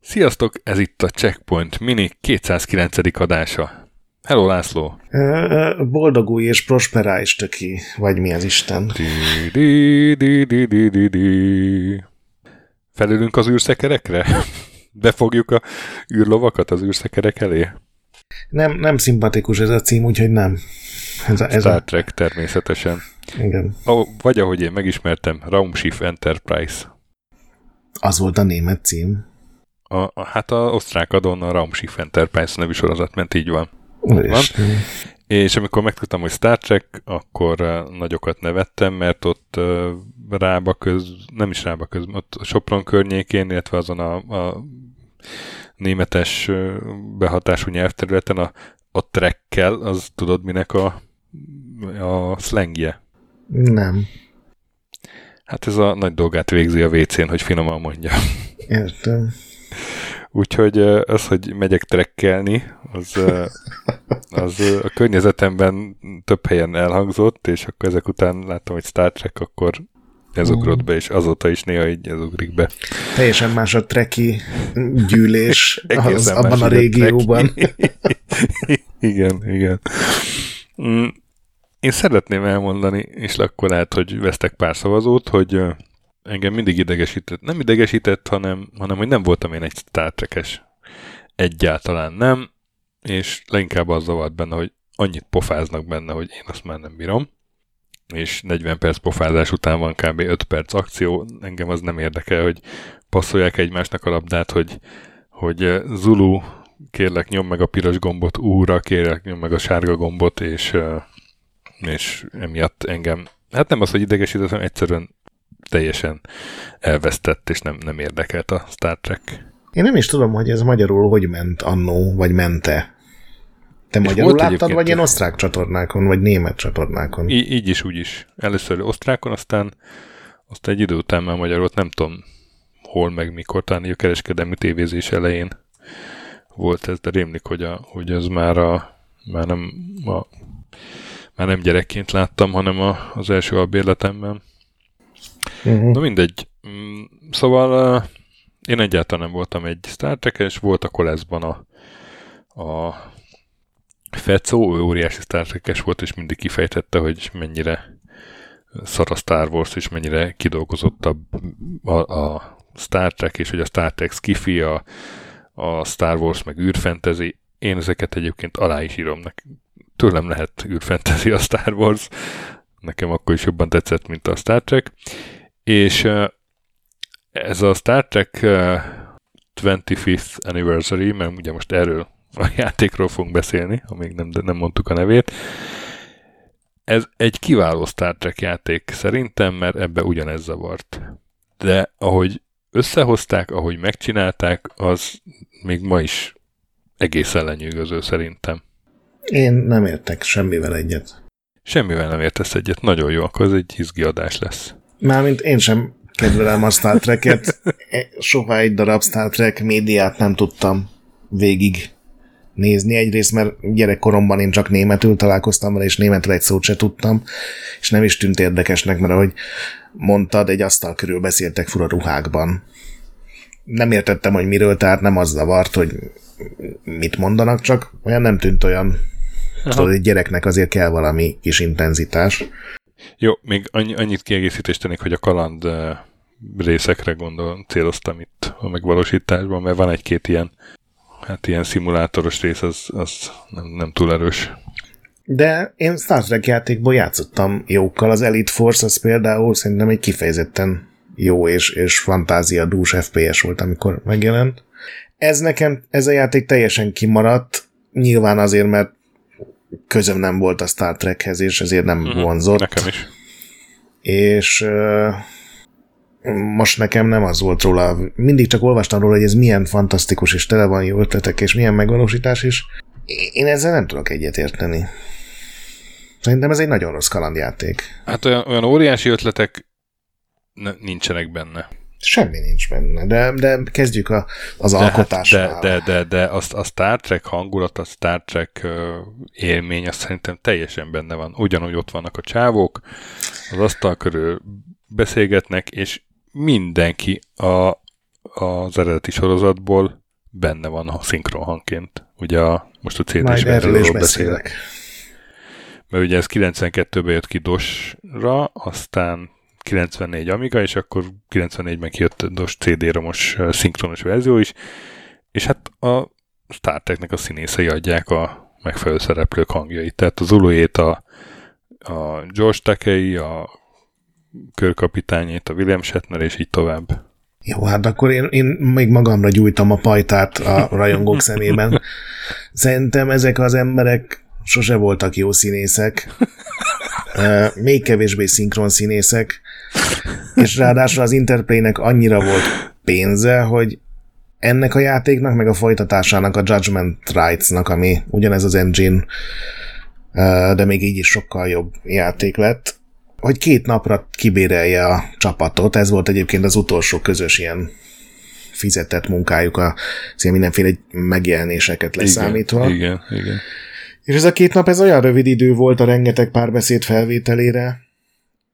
Sziasztok, ez itt a Checkpoint Mini 209. adása. Hello László! Boldogulj és prosperálj, töki, vagy mi az Isten. Felülünk az űrszekerekre? Befogjuk a űrlovakat az űrszekerek elé? Nem, nem szimpatikus ez a cím, úgyhogy nem. Ez a, ez Star Trek a... természetesen. Igen. Oh, vagy ahogy én megismertem, Raumschiff Enterprise. Az volt a német cím. A, a, hát a osztrák adon a Raumschiff Enterprise nevű sorozat ment, így van. van. És amikor megtudtam, hogy Star Trek, akkor uh, nagyokat nevettem, mert ott uh, rába köz, nem is rába köz, ott Sopron környékén, illetve azon a, a németes behatású nyelvterületen a, a trekkel, az tudod minek a, a slangje? Nem. Hát ez a nagy dolgát végzi a WC-n, hogy finoman mondja. Értem. Úgyhogy az, hogy megyek trekkelni, az, az a környezetemben több helyen elhangzott, és akkor ezek után láttam, hogy Star Trek, akkor ez ugrott be, és azóta is néha így ez ugrik be. Teljesen más a treki gyűlés az, abban a régióban. igen, igen. Mm, én szeretném elmondani, és akkor lehet, hogy vesztek pár szavazót, hogy engem mindig idegesített. Nem idegesített, hanem, hanem hogy nem voltam én egy Star Trek-es. Egyáltalán nem, és leginkább az zavart benne, hogy annyit pofáznak benne, hogy én azt már nem bírom, és 40 perc pofázás után van kb. 5 perc akció, engem az nem érdekel, hogy passzolják egymásnak a labdát, hogy, hogy Zulu, kérlek nyom meg a piros gombot, úra, kérlek nyom meg a sárga gombot, és, és emiatt engem, hát nem az, hogy idegesített, hanem egyszerűen teljesen elvesztett, és nem, nem érdekelt a Star Trek. Én nem is tudom, hogy ez magyarul hogy ment annó, vagy mente. Te és magyarul láttad, vagy ilyen osztrák csatornákon, vagy német csatornákon? Í- így is, úgy is. Először osztrákon, aztán, aztán egy idő után már magyarul, nem tudom hol, meg mikor, talán a kereskedelmi tévézés elején volt ez, de rémlik, hogy, a, hogy ez már, a, már nem a, már nem gyerekként láttam, hanem a, az első albérletemben. Uh-huh. Na mindegy. Mm, szóval uh, én egyáltalán nem voltam egy Star Trek-es, volt a koleszban a, a Fecó, ő óriási Star Trek-es volt, és mindig kifejtette, hogy mennyire szar a Star Wars, és mennyire kidolgozottabb a, a Star Trek, és hogy a Star Trek skifi, a, a Star Wars meg űrfentezi. Én ezeket egyébként alá is írom. Tőlem lehet űrfentezi a Star Wars. Nekem akkor is jobban tetszett, mint a Star Trek. És ez a Star Trek 25th Anniversary, mert ugye most erről a játékról fogunk beszélni, amíg nem, nem mondtuk a nevét. Ez egy kiváló Star Trek játék szerintem, mert ebbe ugyanez zavart. De ahogy összehozták, ahogy megcsinálták, az még ma is egészen lenyűgöző szerintem. Én nem értek semmivel egyet. Semmivel nem értesz egyet. Nagyon jó, akkor ez egy izgi adás lesz. Mármint én sem kedvelem a Star Trek-et. Soha egy darab Star Trek médiát nem tudtam végig nézni. Egyrészt, mert gyerekkoromban én csak németül találkoztam vele, és németül egy szót se tudtam, és nem is tűnt érdekesnek, mert ahogy mondtad, egy asztal körül beszéltek fura ruhákban. Nem értettem, hogy miről, tehát nem az zavart, hogy mit mondanak, csak olyan nem tűnt olyan, tudod, egy gyereknek azért kell valami kis intenzitás. Jó, még annyi, annyit kiegészítést tennék, hogy a kaland részekre gondol, céloztam itt a megvalósításban, mert van egy-két ilyen, hát ilyen szimulátoros rész, az, az nem, nem túl erős. De én Star Trek játékból játszottam jókkal. Az Elite Force az például szerintem egy kifejezetten jó és, és fantázia dús FPS volt, amikor megjelent. Ez nekem, ez a játék teljesen kimaradt, nyilván azért, mert közöm nem volt a Star Trekhez, és ezért nem uh-huh. vonzott. Nekem is. És most nekem nem az volt róla, mindig csak olvastam róla, hogy ez milyen fantasztikus, és tele van jó ötletek, és milyen megvalósítás is. Én ezzel nem tudok egyetérteni. Szerintem ez egy nagyon rossz kalandjáték. Hát olyan, olyan óriási ötletek nincsenek benne. Semmi nincs benne, de, de kezdjük a, az de, alkotásnál. Hát, de, de, de, de azt a Star Trek hangulat, a Star Trek élmény, azt szerintem teljesen benne van. Ugyanúgy ott vannak a csávók, az asztal körül beszélgetnek, és mindenki a, az eredeti sorozatból benne van a szinkron hangként. Ugye a, most a cd Majd erről is beszélek. Mert ugye ez 92-ben jött ki DOS-ra, aztán 94 Amiga, és akkor 94-ben kijött DOS CD-romos szinkronos verzió is, és hát a Star Treknek a színészei adják a megfelelő szereplők hangjait. Tehát az Uluét a, a George Takei, a körkapitányét, a William Shatner, és így tovább. Jó, hát akkor én, én még magamra gyújtam a pajtát a rajongók szemében. Szerintem ezek az emberek sose voltak jó színészek, még kevésbé szinkron színészek, és ráadásul az Interplaynek annyira volt pénze, hogy ennek a játéknak, meg a folytatásának, a Judgment Rights-nak, ami ugyanez az engine, de még így is sokkal jobb játék lett, hogy két napra kibérelje a csapatot. Ez volt egyébként az utolsó közös ilyen fizetett munkájuk, a ilyen mindenféle megjelenéseket leszámítva. Igen, igen, igen. És ez a két nap, ez olyan rövid idő volt a rengeteg párbeszéd felvételére,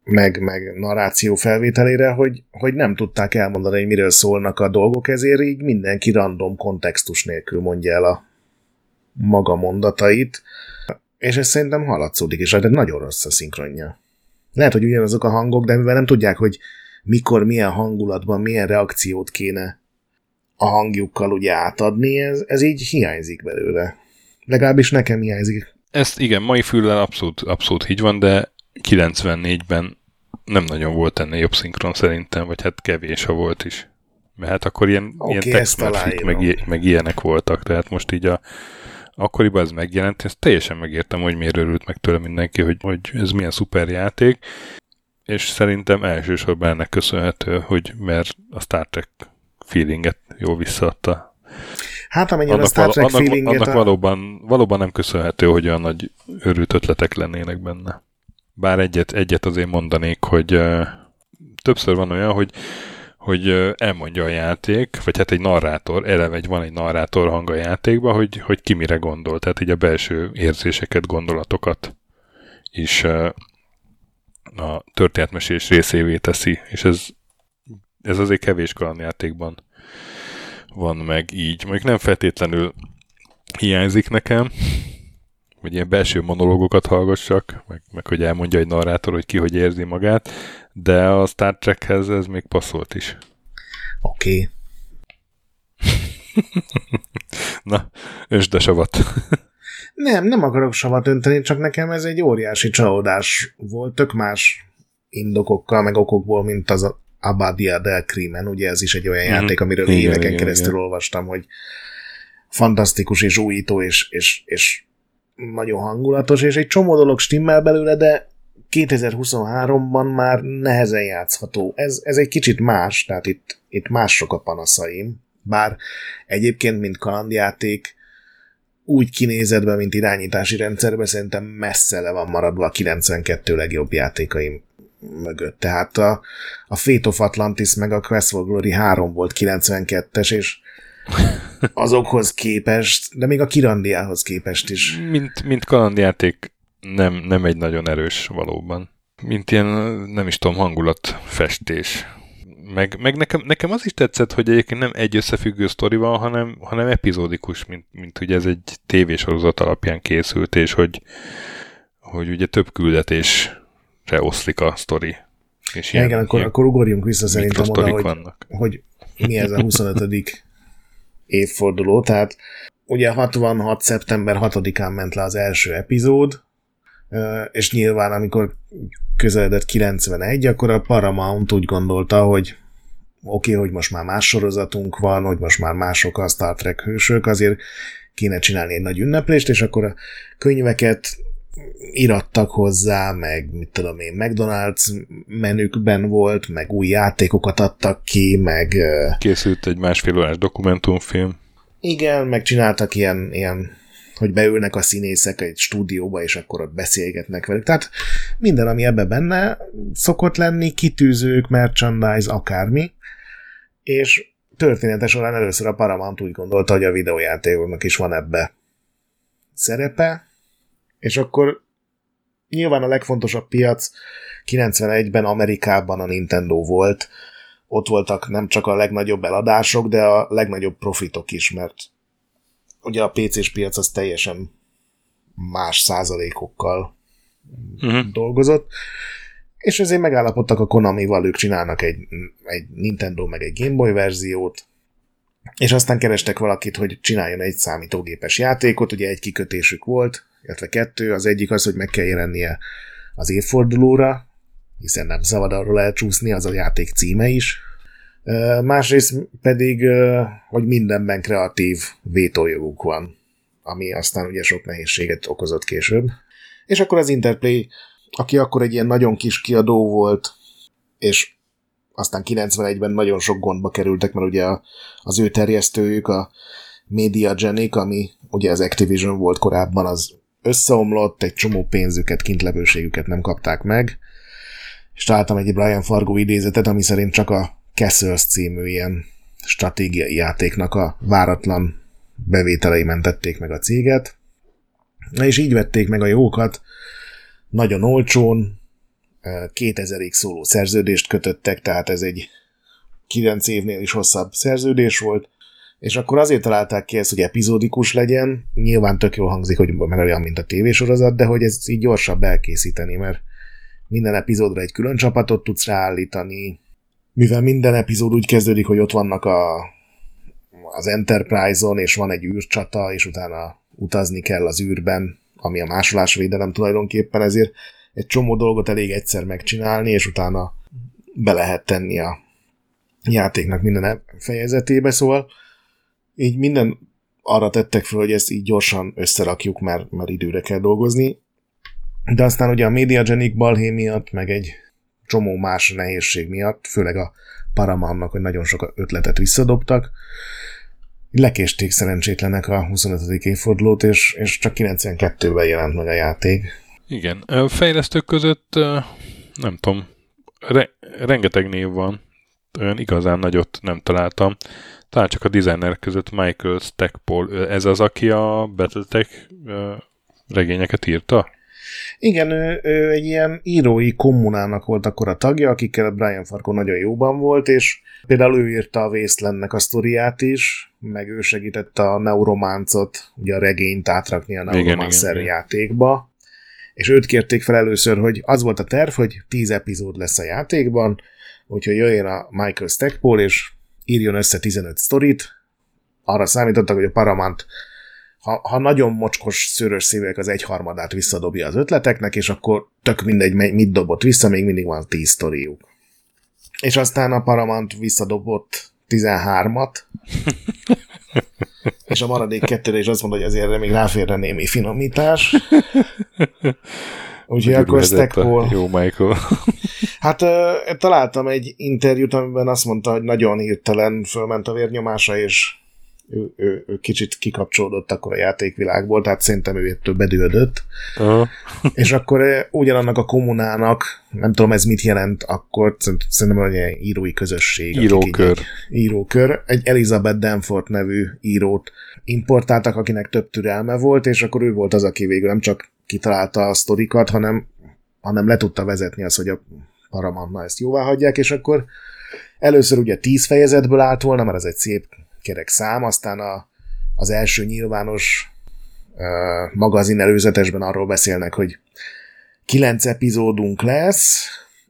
meg, meg narráció felvételére, hogy, hogy nem tudták elmondani, hogy miről szólnak a dolgok, ezért így mindenki random kontextus nélkül mondja el a maga mondatait, és ez szerintem haladszódik, és hát nagyon rossz a szinkronja. Lehet, hogy ugyanazok a hangok, de mivel nem tudják, hogy mikor, milyen hangulatban, milyen reakciót kéne a hangjukkal ugye átadni, ez, ez így hiányzik belőle. Legalábbis nekem hiányzik. Ezt igen, mai füllel abszolút, abszolút így van, de 94-ben nem nagyon volt ennél jobb szinkron szerintem, vagy hát kevés, ha volt is. Mert hát akkor ilyen, okay, ilyen text meg, meg ilyenek voltak, tehát most így a akkoriban ez megjelent, ezt teljesen megértem, hogy miért örült meg tőle mindenki, hogy, hogy ez milyen szuper játék, és szerintem elsősorban ennek köszönhető, hogy mert a Star Trek feelinget jól visszaadta. Hát amennyire annak a Star Trek annak, feelinget... Annak a... valóban, valóban nem köszönhető, hogy olyan nagy örült ötletek lennének benne. Bár egyet, egyet azért mondanék, hogy uh, többször van olyan, hogy hogy elmondja a játék, vagy hát egy narrátor, eleve egy, van egy narrátor hang a játékban, hogy, hogy ki mire gondol, tehát így a belső érzéseket, gondolatokat is a történetmesés részévé teszi, és ez, ez azért kevés kalandjátékban van meg így. Mondjuk nem feltétlenül hiányzik nekem, hogy ilyen belső monológokat hallgassak, meg, meg hogy elmondja egy narrátor, hogy ki hogy érzi magát, de a Star Trekhez ez még passzolt is. Oké. Okay. Na, ösd a savat. nem, nem akarok savat önteni, csak nekem ez egy óriási csalódás volt, tök más indokokkal, meg okokból, mint az Abadia del Crimen, ugye ez is egy olyan mm-hmm. játék, amiről igen, éveken igen, keresztül igen. olvastam, hogy fantasztikus és újító, és, és, és nagyon hangulatos, és egy csomó dolog stimmel belőle, de 2023-ban már nehezen játszható. Ez, ez egy kicsit más, tehát itt, itt mások a panaszaim, bár egyébként, mint kalandjáték, úgy kinézetben, mint irányítási rendszerben szerintem messze le van maradva a 92 legjobb játékaim mögött. Tehát a, a Fate of Atlantis meg a Quest for Glory 3 volt 92-es, és azokhoz képest, de még a Kirandiához képest is. Mint, mint kalandjáték nem, nem egy nagyon erős valóban. Mint ilyen, nem is tudom, hangulat festés. Meg, meg nekem, nekem az is tetszett, hogy egyébként nem egy összefüggő sztori van, hanem, hanem epizódikus, mint, mint ugye ez egy tévésorozat alapján készült, és hogy, hogy ugye több küldetésre oszlik a sztori. És ilyen, igen, akkor, ilyen akkor ugorjunk vissza szerintem oda, hogy, vannak. hogy mi ez a 25 évforduló, tehát ugye 66. szeptember 6-án ment le az első epizód, és nyilván amikor közeledett 91, akkor a Paramount úgy gondolta, hogy oké, okay, hogy most már más sorozatunk van, hogy most már mások a Star Trek hősök, azért kéne csinálni egy nagy ünneplést, és akkor a könyveket irattak hozzá, meg mit tudom én, McDonald's menükben volt, meg új játékokat adtak ki, meg... Készült egy másfél órás dokumentumfilm. Igen, meg csináltak ilyen, ilyen hogy beülnek a színészek egy stúdióba, és akkor ott beszélgetnek velük. Tehát minden, ami ebbe benne szokott lenni, kitűzők, merchandise, akármi. és története során először a Paramount úgy gondolta, hogy a videójátékoknak is van ebbe szerepe, és akkor nyilván a legfontosabb piac 91-ben Amerikában a Nintendo volt, ott voltak nem csak a legnagyobb eladások, de a legnagyobb profitok is, mert ugye a PC-s piac az teljesen más százalékokkal uh-huh. dolgozott, és ezért megállapodtak a Konami-val, ők csinálnak egy, egy Nintendo meg egy Game Boy verziót, és aztán kerestek valakit, hogy csináljon egy számítógépes játékot, ugye egy kikötésük volt, illetve kettő, az egyik az, hogy meg kell jelennie az évfordulóra, hiszen nem szabad arról elcsúszni, az a játék címe is. Másrészt pedig, hogy mindenben kreatív vétójoguk van, ami aztán ugye sok nehézséget okozott később. És akkor az Interplay, aki akkor egy ilyen nagyon kis kiadó volt, és aztán 91-ben nagyon sok gondba kerültek, mert ugye az ő terjesztőjük, a Media Genic, ami ugye az Activision volt korábban, az összeomlott, egy csomó pénzüket, kintlevőségüket nem kapták meg, és találtam egy Brian Fargo idézetet, ami szerint csak a Castles című ilyen stratégiai játéknak a váratlan bevételei mentették meg a céget, és így vették meg a jókat, nagyon olcsón, 2000-ig szóló szerződést kötöttek, tehát ez egy 9 évnél is hosszabb szerződés volt, és akkor azért találták ki ezt, hogy epizódikus legyen, nyilván tök jól hangzik, hogy mert olyan, mint a tévésorozat, de hogy ez így gyorsabb elkészíteni, mert minden epizódra egy külön csapatot tudsz ráállítani, mivel minden epizód úgy kezdődik, hogy ott vannak a, az Enterprise-on, és van egy űrcsata, és utána utazni kell az űrben, ami a másolásvédelem tulajdonképpen, ezért egy csomó dolgot elég egyszer megcsinálni, és utána be lehet tenni a játéknak minden fejezetébe, szóval így minden arra tettek fel, hogy ezt így gyorsan összerakjuk, mert, mert időre kell dolgozni. De aztán ugye a Mediagenic balhé miatt, meg egy csomó más nehézség miatt, főleg a Paramountnak, hogy nagyon sok ötletet visszadobtak, lekésték szerencsétlenek a 25. évfordulót, és, és csak 92-ben jelent meg a játék. Igen. Fejlesztők között nem tudom, re- rengeteg név van, olyan igazán nagyot nem találtam. Talán csak a designer között Michael Stackpole, ez az, aki a Battletech regényeket írta? Igen, ő, ő egy ilyen írói kommunának volt akkor a tagja, akikkel Brian Farko nagyon jóban volt, és például ő írta a Wastelandnek a sztoriát is, meg ő segítette a Neurománcot, ugye a regényt átrakni a Neuromancer játékba, és őt kérték fel először, hogy az volt a terv, hogy 10 epizód lesz a játékban, úgyhogy jöjjön a Michael Stackpole, és írjon össze 15 sztorit, arra számítottak, hogy a Paramount ha, ha nagyon mocskos szőrös szívek az egyharmadát visszadobja az ötleteknek, és akkor tök mindegy, mit dobott vissza, még mindig van 10 sztoriuk. És aztán a Paramount visszadobott 13-at, és a maradék kettőre is azt mondta, hogy azért még ráférne némi finomítás. Úgyhogy akkor Stackpole... Jó, Michael. hát találtam egy interjút, amiben azt mondta, hogy nagyon hirtelen fölment a vérnyomása, és ő, ő, ő kicsit kikapcsolódott akkor a játékvilágból, tehát szerintem ő ettől bedődött. Uh-huh. És akkor ugyanannak a kommunának, nem tudom ez mit jelent, akkor szerintem egy írói közösség. Írókör. Egy, írókör. Egy Elizabeth Danford nevű írót importáltak, akinek több türelme volt, és akkor ő volt az, aki végül nem csak kitalálta a sztorikat, hanem, hanem le tudta vezetni azt, hogy a Paramountna ezt jóvá hagyják, és akkor először ugye tíz fejezetből állt volna, mert ez egy szép kerek szám, aztán a, az első nyilvános uh, magazin előzetesben arról beszélnek, hogy kilenc epizódunk lesz,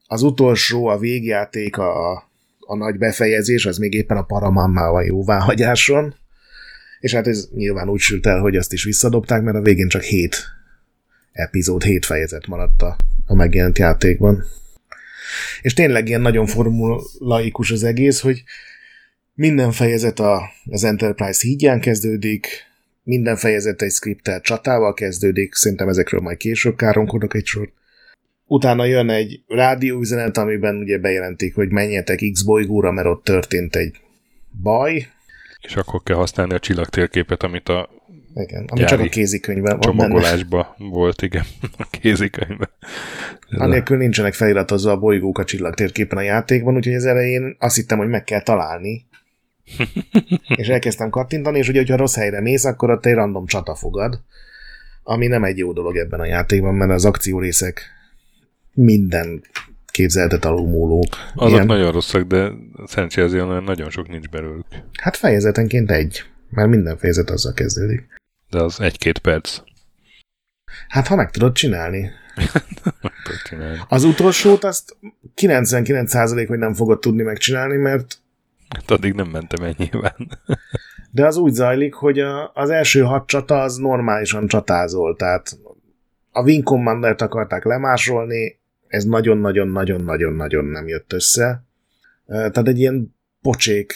az utolsó, a végjáték, a, a nagy befejezés, az még éppen a Paramountnál van jóváhagyáson, és hát ez nyilván úgy sült el, hogy azt is visszadobták, mert a végén csak hét epizód, hét fejezet maradt a, a megjelent játékban. És tényleg ilyen nagyon formulaikus az egész, hogy minden fejezet a, az Enterprise hídján kezdődik, minden fejezet egy skriptelt csatával kezdődik, szerintem ezekről majd később káronkodok egy sort. Utána jön egy rádióüzenet, amiben ugye bejelentik, hogy menjetek X bolygóra, mert ott történt egy baj. És akkor kell használni a csillagtérképet, amit a Igen, ami csak a kézikönyvben van Csomagolásba volt, igen, a kézikönyvben. Anélkül nincsenek feliratozva a bolygók a csillagtérképen a játékban, úgyhogy az elején azt hittem, hogy meg kell találni. és elkezdtem kattintani, és ugye, hogyha rossz helyre mész, akkor ott egy random csata fogad, ami nem egy jó dolog ebben a játékban, mert az akciórészek minden képzeltet alulmúlók. Azok Ilyen. nagyon rosszak, de szerencsére nagyon sok nincs belőlük. Hát fejezetenként egy, mert minden fejezet azzal kezdődik. De az egy-két perc. Hát ha meg tudod csinálni. Az utolsót azt 99% hogy nem fogod tudni megcsinálni, mert Hát addig nem mentem el nyilván. De az úgy zajlik, hogy a, az első hat csata az normálisan csatázol, tehát a Wing Commander-t akarták lemásolni, ez nagyon-nagyon-nagyon-nagyon-nagyon nem jött össze. Tehát egy ilyen pocsék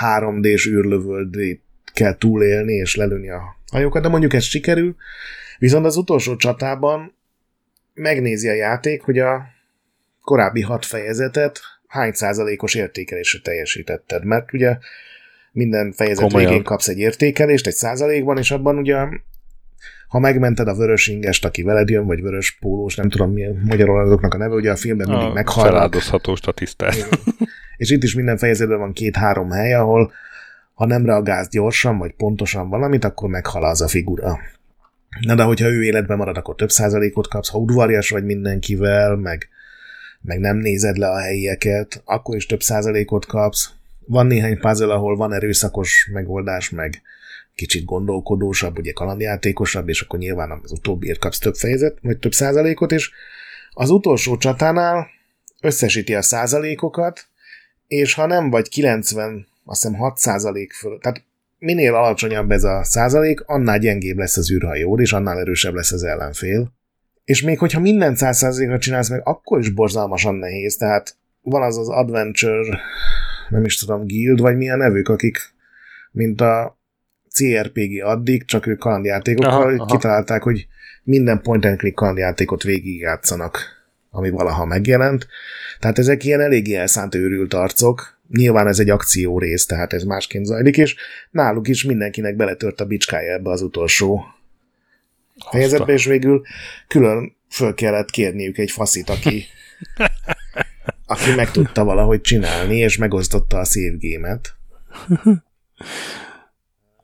3D-s űrlövöldét kell túlélni és lelőni a hajókat, de mondjuk ez sikerül. Viszont az utolsó csatában megnézi a játék, hogy a korábbi hat fejezetet hány százalékos értékelésre teljesítetted, mert ugye minden fejezet Komolyan. végén kapsz egy értékelést egy százalékban, és abban ugye ha megmented a vörös ingest, aki veled jön, vagy vörös pólós, nem tudom mi magyarul azoknak a neve, ugye a filmben mindig meghalnak. Feláldozható statisztát. És itt is minden fejezetben van két-három hely, ahol ha nem reagálsz gyorsan, vagy pontosan valamit, akkor meghal az a figura. Na de hogyha ő életben marad, akkor több százalékot kapsz, ha udvarias vagy mindenkivel, meg, meg nem nézed le a helyieket, akkor is több százalékot kapsz. Van néhány puzzle, ahol van erőszakos megoldás, meg kicsit gondolkodósabb, ugye kalandjátékosabb, és akkor nyilván az utóbbiért kapsz több fejezet, vagy több százalékot, és az utolsó csatánál összesíti a százalékokat, és ha nem vagy 90, azt hiszem 6 százalék föl, tehát minél alacsonyabb ez a százalék, annál gyengébb lesz az űrhajó, és annál erősebb lesz az ellenfél. És még hogyha minden száz százalékra csinálsz meg, akkor is borzalmasan nehéz, tehát van az az Adventure, nem is tudom, Guild, vagy milyen nevük, akik mint a CRPG addig, csak ők kalandjátékokkal aha, aha. kitalálták, hogy minden point and click kalandjátékot végigjátszanak, ami valaha megjelent. Tehát ezek ilyen eléggé elszánt őrült arcok. Nyilván ez egy akció rész, tehát ez másként zajlik, és náluk is mindenkinek beletört a bicskája ebbe az utolsó fejezetbe, és végül külön föl kellett kérniük egy faszit, aki, aki meg tudta valahogy csinálni, és megosztotta a save game-et.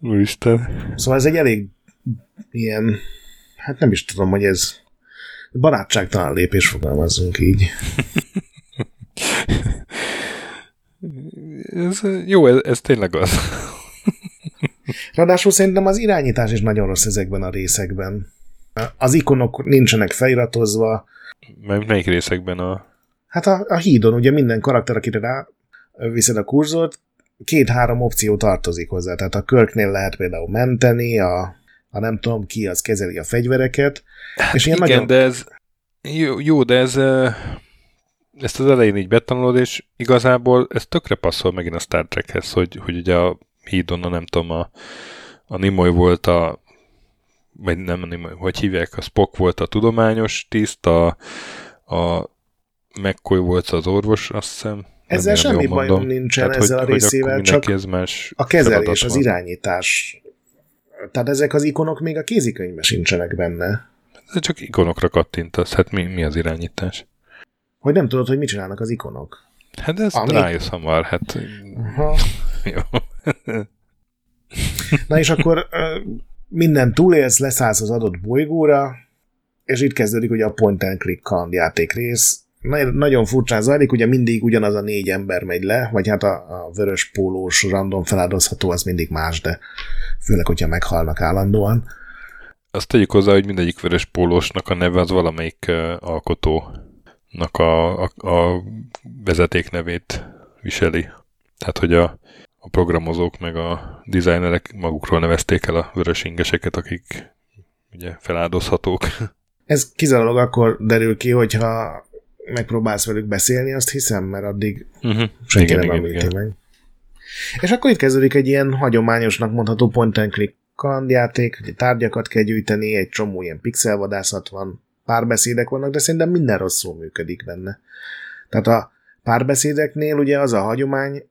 Úristen. Szóval ez egy elég ilyen, hát nem is tudom, hogy ez barátságtalan lépés fogalmazzunk így. ez, jó, ez, ez tényleg az. Ráadásul szerintem az irányítás is nagyon rossz ezekben a részekben. Az ikonok nincsenek feliratozva. Meg melyik részekben a... Hát a, a hídon ugye minden karakter, akire rá viszed a kurzort, két-három opció tartozik hozzá. Tehát a körknél lehet például menteni, a, a nem tudom ki, az kezeli a fegyvereket. És ilyen Igen, nagyon... de ez jó, jó, de ez ezt az elején így betanulod, és igazából ez tökre passzol megint a Star Trekhez, hogy, hogy ugye a hídon, nem tudom, a, a Nimoy volt a vagy nem a Nimoy, hogy hívják, a Spock volt a tudományos tiszt, a, a McCoy volt az orvos, azt hiszem, ezzel semmi bajom nincsen Tehát, ezzel hogy, a részével, csak ez más a kezelés, az irányítás. Tehát ezek az ikonok még a kézikönyvben sincsenek benne. Ez csak ikonokra kattintasz. Hát mi, mi az irányítás? Hogy nem tudod, hogy mit csinálnak az ikonok. Hát ez Ami... rájössz hamar, hát... Aha. Jó. Na és akkor minden túlélsz, leszállsz az adott bolygóra, és itt kezdődik ugye a point and click kalandjáték rész, nagyon furcsán zajlik, ugye mindig ugyanaz a négy ember megy le, vagy hát a, a vörös pólós random feláldozható az mindig más, de főleg, hogyha meghalnak állandóan. Azt tegyük hozzá, hogy mindegyik vörös pólósnak a neve az valamelyik uh, alkotónak a, a, a vezeték nevét viseli. Tehát, hogy a, a programozók meg a designerek magukról nevezték el a vörös ingeseket, akik ugye feláldozhatók. Ez kizárólag akkor derül ki, hogyha megpróbálsz velük beszélni, azt hiszem, mert addig uh-huh. senki igen, nem említi meg. És akkor itt kezdődik egy ilyen hagyományosnak mondható point and click kalandjáték, hogy tárgyakat kell gyűjteni, egy csomó ilyen pixelvadászat van, párbeszédek vannak, de szerintem minden rosszul működik benne. Tehát a párbeszédeknél ugye az a hagyomány,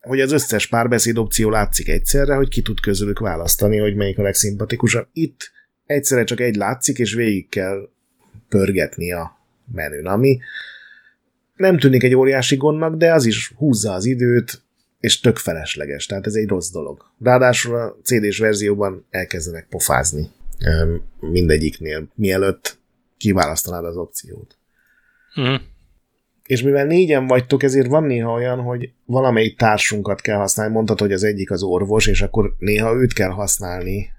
hogy az összes párbeszéd opció látszik egyszerre, hogy ki tud közülük választani, hogy melyik a legszimpatikusabb. Itt egyszerre csak egy látszik, és végig kell pörgetni a menün, ami nem tűnik egy óriási gondnak, de az is húzza az időt, és tök felesleges, tehát ez egy rossz dolog. Ráadásul a CD-s verzióban elkezdenek pofázni mindegyiknél, mielőtt kiválasztanád az opciót. Mm. És mivel négyen vagytok, ezért van néha olyan, hogy valamelyik társunkat kell használni. Mondtad, hogy az egyik az orvos, és akkor néha őt kell használni,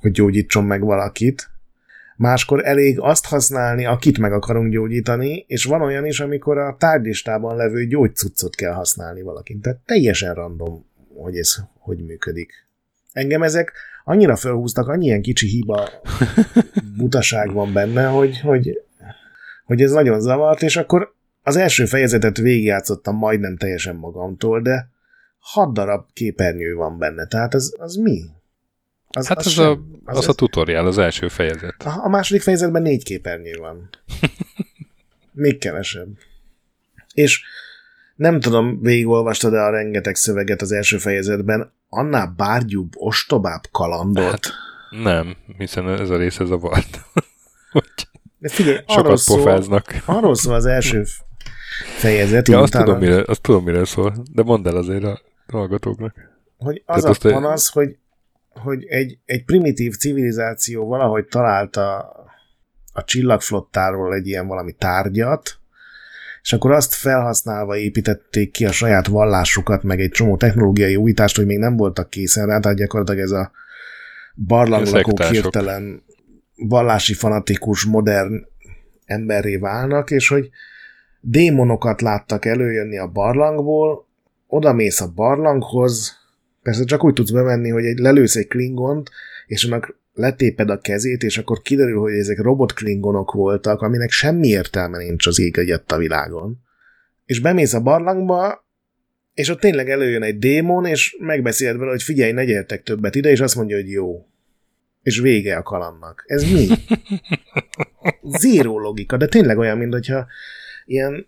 hogy gyógyítson meg valakit. Máskor elég azt használni, akit meg akarunk gyógyítani, és van olyan is, amikor a tárgylistában levő gyógycuccot kell használni valakin. Tehát teljesen random, hogy ez hogy működik. Engem ezek annyira felhúztak, annyi ilyen kicsi hiba butaság van benne, hogy, hogy, hogy ez nagyon zavart, és akkor az első fejezetet végigjátszottam majdnem teljesen magamtól, de hat darab képernyő van benne, tehát az, az mi? Az, hát az, az, sem, a, az, az a tutoriál, az első fejezet. A, a második fejezetben négy képernyő van. Még kevesebb. És nem tudom, végigolvastad-e a rengeteg szöveget az első fejezetben, annál bárgyúbb, ostobább kalandot? Hát, nem, hiszen ez a része zavart. De figyelj, Sokat szól, pofáznak. Arról szól az első fejezet. Ja, azt tudom, mire, azt tudom, mire szól, de mondd el azért a hallgatóknak. Hogy az Tehát a panasz, egy... hogy, hogy egy, egy primitív civilizáció valahogy találta a csillagflottáról egy ilyen valami tárgyat, és akkor azt felhasználva építették ki a saját vallásukat, meg egy csomó technológiai újítást, hogy még nem voltak készen rá, tehát gyakorlatilag ez a barlanglakók hirtelen vallási fanatikus, modern emberré válnak, és hogy démonokat láttak előjönni a barlangból, oda mész a barlanghoz, persze csak úgy tudsz bemenni, hogy egy, lelősz egy klingont, és annak letéped a kezét, és akkor kiderül, hogy ezek robot klingonok voltak, aminek semmi értelme nincs az ég egyet a világon. És bemész a barlangba, és ott tényleg előjön egy démon, és megbeszéled vele, hogy figyelj, ne gyertek többet ide, és azt mondja, hogy jó. És vége a kalannak. Ez mi? Zéró logika, de tényleg olyan, mint hogyha ilyen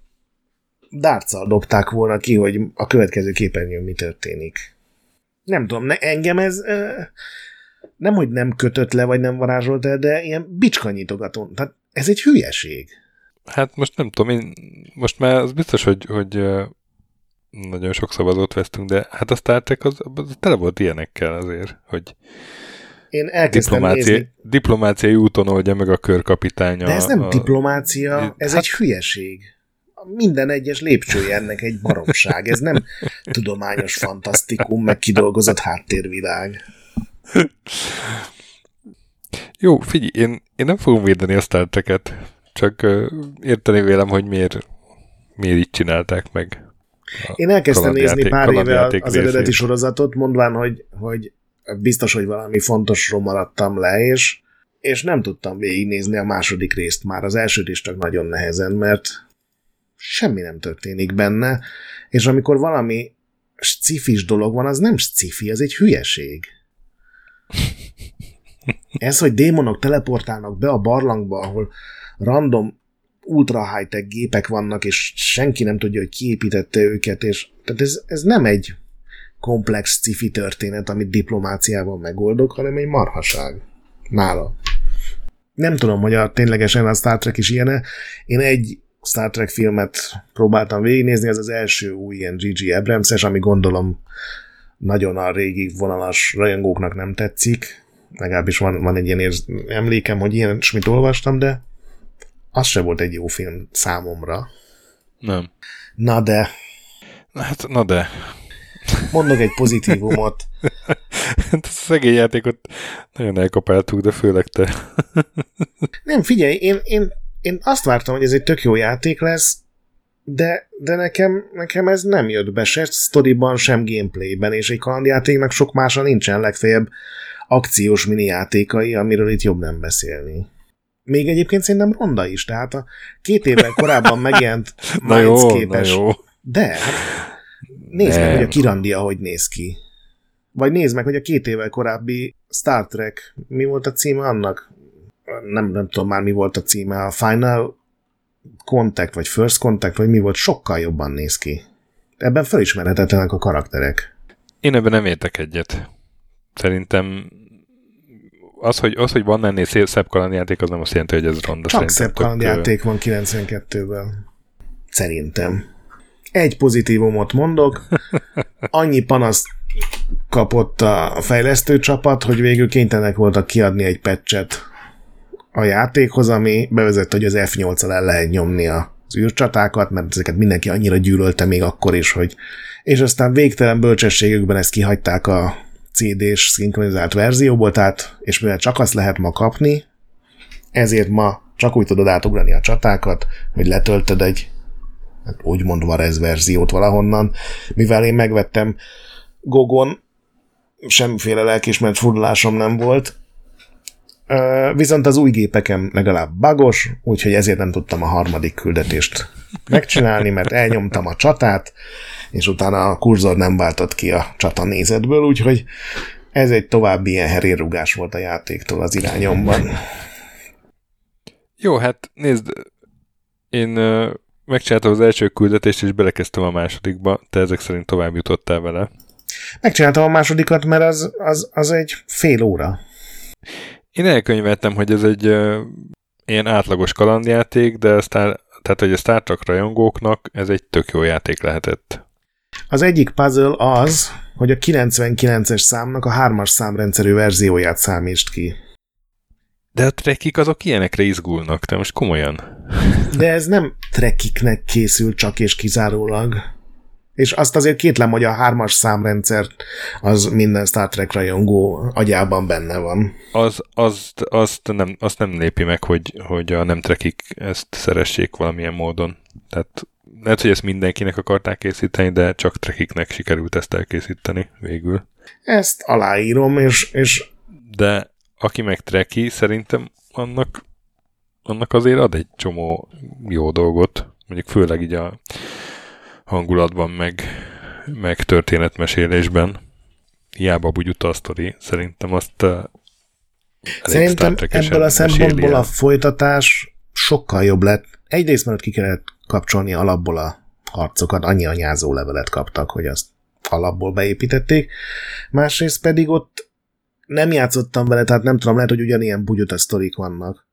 dárccal dobták volna ki, hogy a következő képernyőn mi történik. Nem tudom, ne, engem ez nem, hogy nem kötött le, vagy nem varázsolt el, de ilyen bicskanyitogató. Tehát ez egy hülyeség. Hát most nem tudom, én most már az biztos, hogy, hogy nagyon sok szavazót vesztünk, de hát a Star Trek az, az tele volt ilyenekkel azért, hogy én elkezdtem diplomácia, nézni. Diplomáciai úton oldja meg a körkapitánya. De ez nem a, diplomácia, ez hát, egy hülyeség. Minden egyes lépcsője ennek egy baromság. Ez nem tudományos fantasztikum, meg kidolgozott háttérvilág. Jó, figyelj, én, én nem fogom védeni a Star Trek-et, csak uh, érteni vélem, hogy miért, miért így csinálták meg. Én elkezdtem nézni pár éve az eredeti sorozatot, mondván, hogy, hogy biztos, hogy valami fontosról maradtam le, és, és nem tudtam végignézni a második részt már. Az elsőt is csak nagyon nehezen, mert semmi nem történik benne, és amikor valami scifis dolog van, az nem scifi, az egy hülyeség. Ez, hogy démonok teleportálnak be a barlangba, ahol random ultra high-tech gépek vannak, és senki nem tudja, hogy kiépítette őket, és tehát ez, ez nem egy komplex cifi történet, amit diplomáciával megoldok, hanem egy marhaság. Nála. Nem tudom, hogy a, ténylegesen a Star Trek is ilyen Én egy Star Trek filmet próbáltam végignézni, ez az első új ilyen G.G. abrams ami gondolom nagyon a régi vonalas rajongóknak nem tetszik. Legalábbis van, van egy ilyen érz, emlékem, hogy ilyen mit olvastam, de az se volt egy jó film számomra. Nem. Na de. Hát, na de. Mondok egy pozitívumot. hát a szegény játékot nagyon elkapáltuk, de főleg te. Nem, figyelj, én, én, én azt vártam, hogy ez egy tök jó játék lesz, de, de nekem, nekem ez nem jött be se sztoriban, sem gameplayben, és egy kalandjátéknak sok mása nincsen, legfeljebb akciós mini játékai, amiről itt jobb nem beszélni. Még egyébként szerintem ronda is, tehát a két évvel korábban megjelent na jó, képes. Na jó. De, hát nézd nem. meg, hogy a Kirandia hogy néz ki. Vagy nézd meg, hogy a két évvel korábbi Star Trek, mi volt a címe annak? Nem, nem tudom már mi volt a címe, a Final Contact, vagy First Contact, vagy mi volt, sokkal jobban néz ki. Ebben felismerhetetlenek a karakterek. Én ebben nem értek egyet. Szerintem az, hogy, az, hogy van ennél szép, szebb kalandjáték, az nem azt jelenti, hogy ez ronda. Csak szebb kalandjáték van 92-ben. Szerintem. Egy pozitívumot mondok. Annyi panaszt kapott a fejlesztő csapat, hogy végül kénytelenek voltak kiadni egy patchet a játékhoz, ami bevezette, hogy az F8-al el lehet nyomni az űrcsatákat, mert ezeket mindenki annyira gyűlölte még akkor is, hogy és aztán végtelen bölcsességükben ezt kihagyták a CD-s szinkronizált verzióból, tehát, és mivel csak azt lehet ma kapni, ezért ma csak úgy tudod átugrani a csatákat, hogy letöltöd egy hát úgymond Varez verziót valahonnan, mivel én megvettem Gogon, semmiféle lelkismert fordulásom nem volt, viszont az új gépeken legalább bagos, úgyhogy ezért nem tudtam a harmadik küldetést megcsinálni, mert elnyomtam a csatát, és utána a kurzor nem váltott ki a csata nézetből, úgyhogy ez egy további ilyen herérugás volt a játéktól az irányomban. Jó, hát nézd, én megcsináltam az első küldetést, és belekezdtem a másodikba, te ezek szerint tovább jutottál vele. Megcsináltam a másodikat, mert az, az, az egy fél óra. Én elkönyveltem, hogy ez egy uh, ilyen átlagos kalandjáték, de aztán, tehát hogy a Star Trek rajongóknak ez egy tök jó játék lehetett. Az egyik puzzle az, hogy a 99-es számnak a hármas számrendszerű verzióját számítsd ki. De a trekik azok ilyenekre izgulnak, te most komolyan. De ez nem trekiknek készül csak és kizárólag. És azt azért kétlem, hogy a hármas számrendszer az minden Star Trek rajongó agyában benne van. Az, az, azt, nem, azt nem lépi meg, hogy, hogy a nem trekik ezt szeressék valamilyen módon. Tehát lehet, hogy ezt mindenkinek akarták készíteni, de csak trekiknek sikerült ezt elkészíteni végül. Ezt aláírom, és, és... De aki meg treki, szerintem annak, annak azért ad egy csomó jó dolgot. Mondjuk főleg így a hangulatban, meg, meg történetmesélésben. Hiába úgy a sztori, szerintem azt uh, Szerintem ebből a szempontból a folytatás sokkal jobb lett. Egyrészt, mert ki kellett kapcsolni alapból a harcokat, annyi anyázó levelet kaptak, hogy azt alapból beépítették. Másrészt pedig ott nem játszottam vele, tehát nem tudom, lehet, hogy ugyanilyen bugyuta sztorik vannak.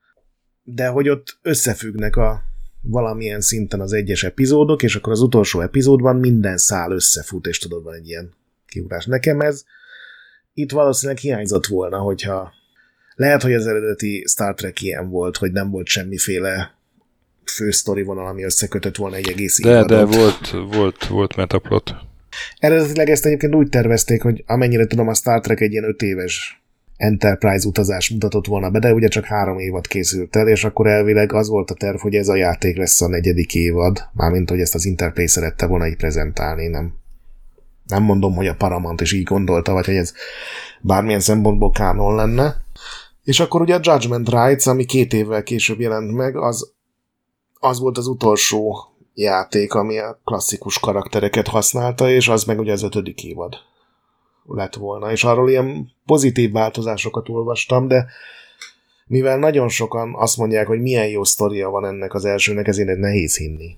De hogy ott összefüggnek a valamilyen szinten az egyes epizódok, és akkor az utolsó epizódban minden szál összefut, és tudod, van egy ilyen kiugrás. Nekem ez itt valószínűleg hiányzott volna, hogyha lehet, hogy az eredeti Star Trek ilyen volt, hogy nem volt semmiféle fősztori vonal, ami összekötött volna egy egész De, évadot. de volt, volt, volt metaplot. Eredetileg ezt egyébként úgy tervezték, hogy amennyire tudom, a Star Trek egy ilyen öt éves Enterprise utazás mutatott volna be, de ugye csak három évad készült el, és akkor elvileg az volt a terv, hogy ez a játék lesz a negyedik évad, mármint, hogy ezt az Interplay szerette volna így prezentálni, nem, nem mondom, hogy a Paramount is így gondolta, vagy hogy ez bármilyen szempontból kánon lenne. És akkor ugye a Judgment Rights, ami két évvel később jelent meg, az, az volt az utolsó játék, ami a klasszikus karaktereket használta, és az meg ugye az ötödik évad lett volna, és arról ilyen pozitív változásokat olvastam, de mivel nagyon sokan azt mondják, hogy milyen jó sztoria van ennek az elsőnek, ezért nehéz hinni.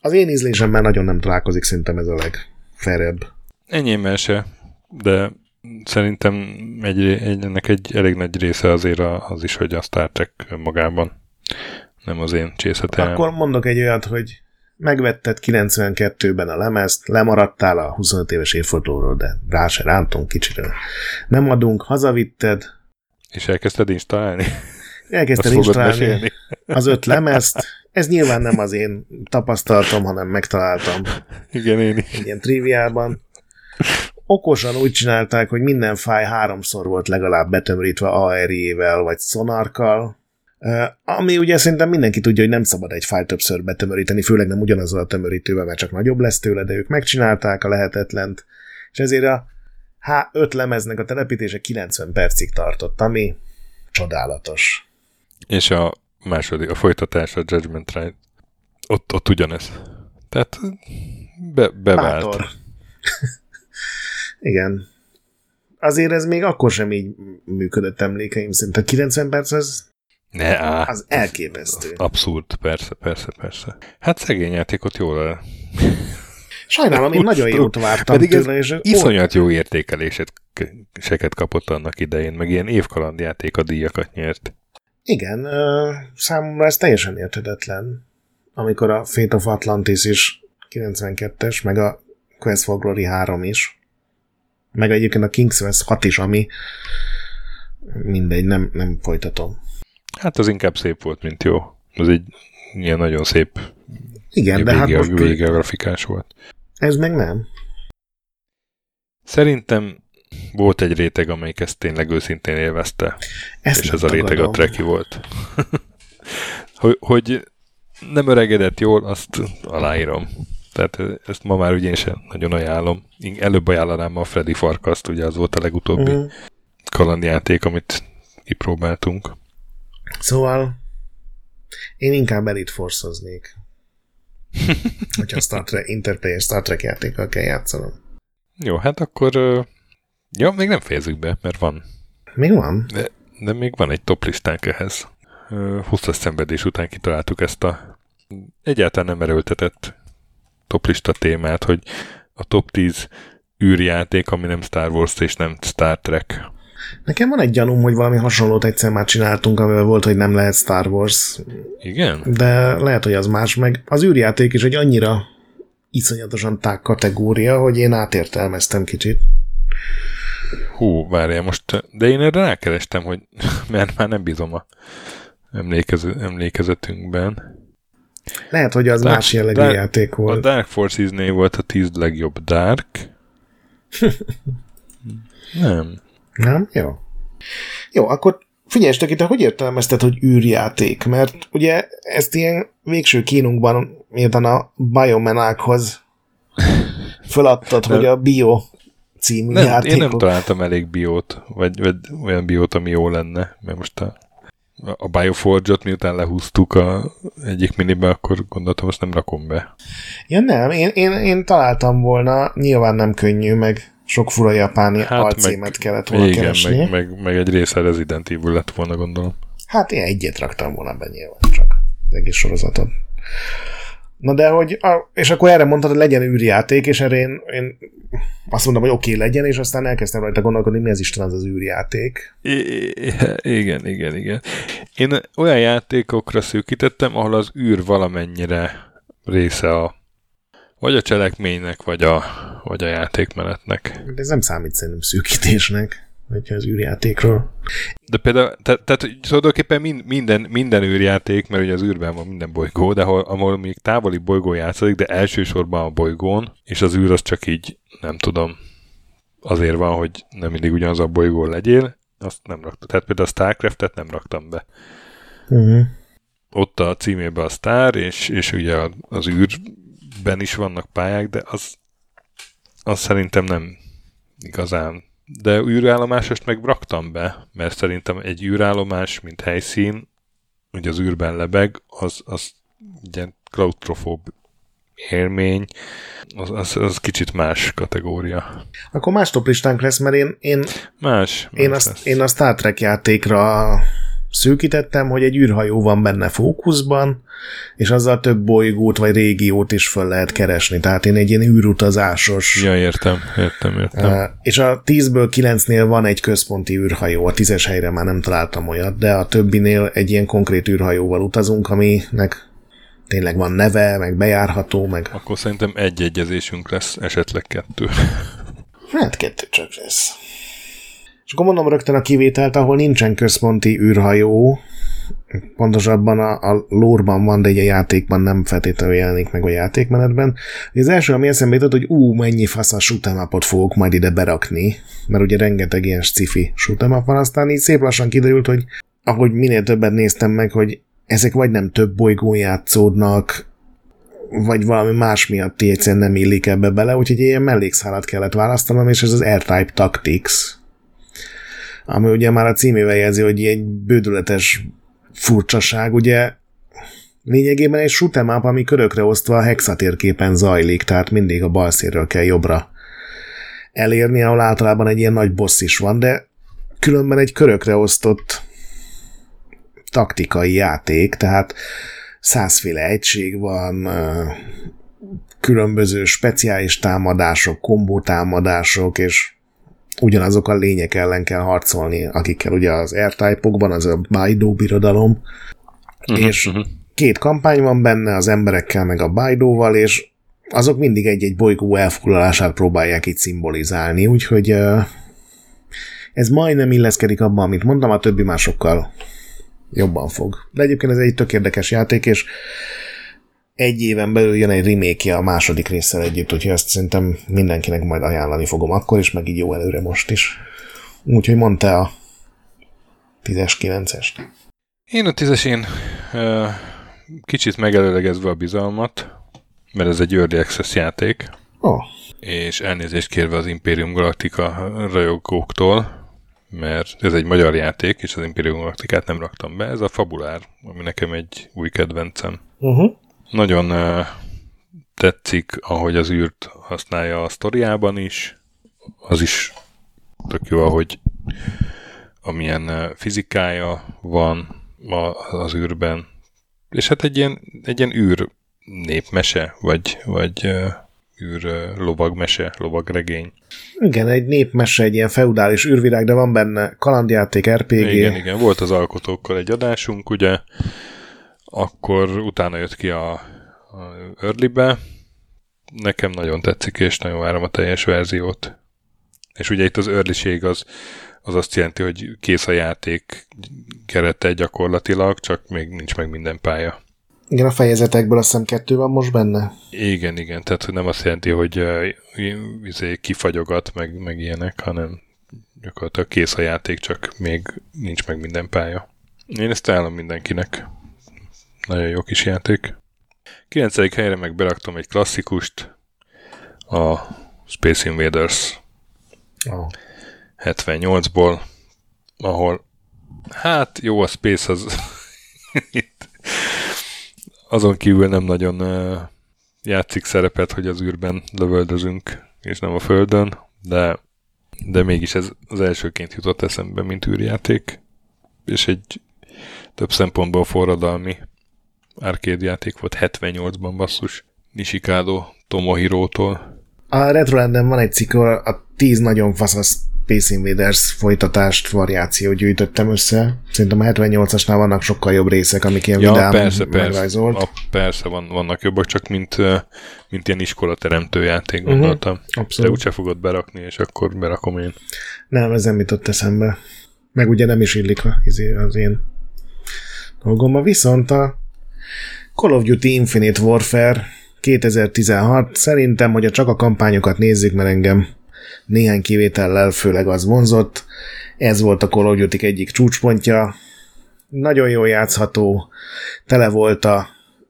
Az én ízlésemmel nagyon nem találkozik, szerintem ez a legferebb. Enyémmel se, de szerintem egy, egy, ennek egy elég nagy része azért az is, hogy a Star Trek magában nem az én csészetem. Akkor mondok egy olyat, hogy megvetted 92-ben a lemezt, lemaradtál a 25 éves évfordulóról, de rá se rántunk kicsiről. Nem adunk, hazavitted. És elkezdted installálni? Elkezdted installálni az öt lemezt. Ez nyilván nem az én tapasztalatom, hanem megtaláltam. Igen, én is. Ilyen triviában. Okosan úgy csinálták, hogy minden fáj háromszor volt legalább betömörítve ARI-vel vagy szonarkal, ami ugye szerintem mindenki tudja, hogy nem szabad egy fájl többször betömöríteni, főleg nem ugyanazzal a tömörítővel, mert csak nagyobb lesz tőle, de ők megcsinálták a lehetetlent, és ezért a H5 lemeznek a telepítése 90 percig tartott, ami csodálatos. És a második, a folytatás, a Judgment Right, ott, ott ugyanez. Tehát be, bevált. Bátor. Igen. Azért ez még akkor sem így működött emlékeim szerint. A 90 perc az ne, á, az elképesztő. Abszurd, persze, persze, persze. Hát szegény játékot jól el. Sajnálom, én nagyon jót vártam Pedig tőle, és iszonyat jó értékeléseket seket kapott annak idején, meg ilyen évkalandjáték a díjakat nyert. Igen, számomra ez teljesen érthetetlen, amikor a Fate of Atlantis is 92-es, meg a Quest for Glory 3 is, meg egyébként a King's Quest 6 is, ami mindegy, nem, nem folytatom. Hát az inkább szép volt, mint jó. Az egy ilyen nagyon szép Igen, de hát most vége grafikás volt. ez meg nem. Szerintem volt egy réteg, amelyik ezt tényleg őszintén élvezte, Ezt és ez a réteg a treki volt. hogy, hogy nem öregedett jól, azt aláírom. Tehát ezt ma már ugye én sem nagyon ajánlom. Én előbb ajánlanám a Freddy Farkaszt, ugye az volt a legutóbbi Mhm. kalandjáték, amit kipróbáltunk. Szóval én inkább Elite Force-oznék. Hogyha Star Trek, Interplay Star Trek játékkal kell játszanom. Jó, hát akkor... Ja, még nem fejezzük be, mert van. Még van? De, de még van egy top listánk ehhez. 20 szenvedés után kitaláltuk ezt a egyáltalán nem erőltetett toplista témát, hogy a top 10 űrjáték, ami nem Star Wars és nem Star Trek. Nekem van egy gyanúm, hogy valami hasonlót egyszer már csináltunk, amivel volt, hogy nem lehet Star Wars, Igen? de lehet, hogy az más, meg az űrjáték is egy annyira iszonyatosan tág kategória, hogy én átértelmeztem kicsit. Hú, várjál most, de én erre rákerestem, hogy mert már nem bízom a emlékező, emlékezetünkben. Lehet, hogy az Dark- más jellegű Dark- játék A volt. Dark Forces-nél volt a 10 legjobb Dark. nem. Nem? Jó. Jó, akkor figyelj, te te hogy értelmezted, hogy űrjáték? Mert ugye ezt ilyen végső kínunkban, miután a Biomenákhoz föladtad, hogy a Bio című Nem, játékot. én nem találtam elég biót, vagy, vagy olyan biót, ami jó lenne, mert most a, a Bioforge-ot miután lehúztuk a egyik minibe, akkor gondoltam, azt nem rakom be. Ja nem, én, én, én találtam volna, nyilván nem könnyű, meg sok fura japáni hát alcímet meg- kellett volna Igen, keresni. meg, meg, meg, egy része Resident Evil lett volna, gondolom. Hát én egyet raktam volna be nyilván csak az egész sorozatot. Na de hogy, és akkor erre mondtad, hogy legyen űrjáték, és erre én, én azt mondom, hogy oké, okay, legyen, és aztán elkezdtem rajta gondolkodni, mi az Isten az az űrjáték. I- igen, igen, igen. Én olyan játékokra szűkítettem, ahol az űr valamennyire része a vagy a cselekménynek, vagy a, vagy a játékmenetnek. De ez nem számít szerintem szűkítésnek, hogyha az űrjátékról. De például, te, tehát hogy tulajdonképpen mind, minden, minden űrjáték, mert ugye az űrben van minden bolygó, de ahol, ahol még távoli bolygó játszik, de elsősorban a bolygón, és az űr az csak így, nem tudom, azért van, hogy nem mindig ugyanaz a bolygó legyél, azt nem raktam. Tehát például a Starcraft-et nem raktam be. Uh-huh. Ott a címében a Star, és, és ugye az űrben is vannak pályák, de az, az szerintem nem igazán. De űrállomásost meg raktam be, mert szerintem egy űrállomás, mint helyszín, ugye az űrben lebeg, az, az ugye klaustrofób élmény, az, az, az kicsit más kategória. Akkor más toplistánk lesz, mert én, én, Más. én, más azt, lesz. én a Star Trek játékra szűkítettem, hogy egy űrhajó van benne fókuszban, és azzal több bolygót vagy régiót is föl lehet keresni. Tehát én egy ilyen űrutazásos Ja, értem, értem, értem. Uh, és a 10-ből 9-nél van egy központi űrhajó, a 10-es helyre már nem találtam olyat, de a többinél egy ilyen konkrét űrhajóval utazunk, aminek tényleg van neve, meg bejárható, meg Akkor szerintem egy egyezésünk lesz, esetleg kettő. hát kettő csak lesz. És akkor mondom rögtön a kivételt, ahol nincsen központi űrhajó, pontosabban a, a lórban van, de egy a játékban nem feltétlenül jelenik meg a játékmenetben. Az első, ami eszembe jutott, hogy ú, mennyi fasz a shoot'em fogok majd ide berakni, mert ugye rengeteg ilyen sci-fi shoot'em van, aztán így szép lassan kiderült, hogy ahogy minél többet néztem meg, hogy ezek vagy nem több bolygón játszódnak, vagy valami más miatt egyszerűen nem illik ebbe bele, úgyhogy ilyen mellékszálat kellett választanom, és ez az R-Type Tactics, ami ugye már a címével jelzi, hogy egy bődületes furcsaság, ugye lényegében egy shoot'em up, ami körökre osztva a hexatérképen zajlik, tehát mindig a bal szélről kell jobbra elérni, ahol általában egy ilyen nagy boss is van, de különben egy körökre osztott taktikai játék, tehát százféle egység van, különböző speciális támadások, kombó támadások, és ugyanazok a lények ellen kell harcolni, akikkel ugye az R-Type-okban, az a Baidu birodalom, uh-huh, és uh-huh. két kampány van benne, az emberekkel meg a Baidu-val, és azok mindig egy-egy bolygó elfoglalását próbálják itt szimbolizálni, úgyhogy ez majdnem illeszkedik abban, amit mondtam, a többi másokkal jobban fog. De egyébként ez egy tök érdekes játék, és egy éven belül jön egy remake a második résszel együtt, úgyhogy ezt szerintem mindenkinek majd ajánlani fogom akkor is, meg így jó előre most is. Úgyhogy mondta a 10-es, 9-est. Én a tízesén kicsit megelőlegezve a bizalmat, mert ez egy Early Access játék. Oh. És elnézést kérve az Imperium Galactica rajongóktól, mert ez egy magyar játék, és az Imperium Galacticát nem raktam be. Ez a Fabulár, ami nekem egy új kedvencem. Uh-huh. Nagyon tetszik, ahogy az űrt használja a sztoriában is. Az is tök jó, ahogy amilyen fizikája van az űrben. És hát egy ilyen, egy ilyen űr népmese, vagy, vagy űr lovagmese, lovagregény. Igen, egy népmese, egy ilyen feudális űrvilág, de van benne kalandjáték, RPG. Igen, igen, volt az alkotókkal egy adásunk, ugye, akkor utána jött ki a, a Early-be, nekem nagyon tetszik, és nagyon várom a teljes verziót. És ugye itt az early az, az azt jelenti, hogy kész a játék kerete gyakorlatilag, csak még nincs meg minden pálya. Igen, a fejezetekből azt hiszem kettő van most benne. Igen, igen, tehát nem azt jelenti, hogy uh, kifagyogat, meg, meg ilyenek, hanem gyakorlatilag kész a játék, csak még nincs meg minden pálya. Én ezt ajánlom mindenkinek. Nagyon jó kis játék. 9. helyre meg beraktam egy klasszikust, a Space Invaders oh. 78-ból, ahol hát jó, a Space az itt azon kívül nem nagyon uh, játszik szerepet, hogy az űrben lövöldözünk, és nem a Földön, de, de mégis ez az elsőként jutott eszembe, mint űrjáték, és egy több szempontból forradalmi arcade játék volt 78-ban basszus, Nishikado Tomohiro-tól. A Retrolanden van egy cikk, a 10 nagyon fasz Space Invaders folytatást, variációt gyűjtöttem össze. Szerintem a 78-asnál vannak sokkal jobb részek, amik ilyen ja, vidám persze, persze, a, persze van, vannak jobbak, csak mint, mint ilyen iskola teremtő játék mhm, gondoltam. Uh-huh, abszolút. De úgyse fogod berakni, és akkor berakom én. Nem, ez nem jutott eszembe. Meg ugye nem is illik izé, az én dolgomba. Viszont a Call of Duty Infinite Warfare 2016 szerintem, hogyha csak a kampányokat nézzük, mert engem néhány kivétellel főleg az vonzott. Ez volt a Call of Duty egyik csúcspontja. Nagyon jól játszható, tele volt a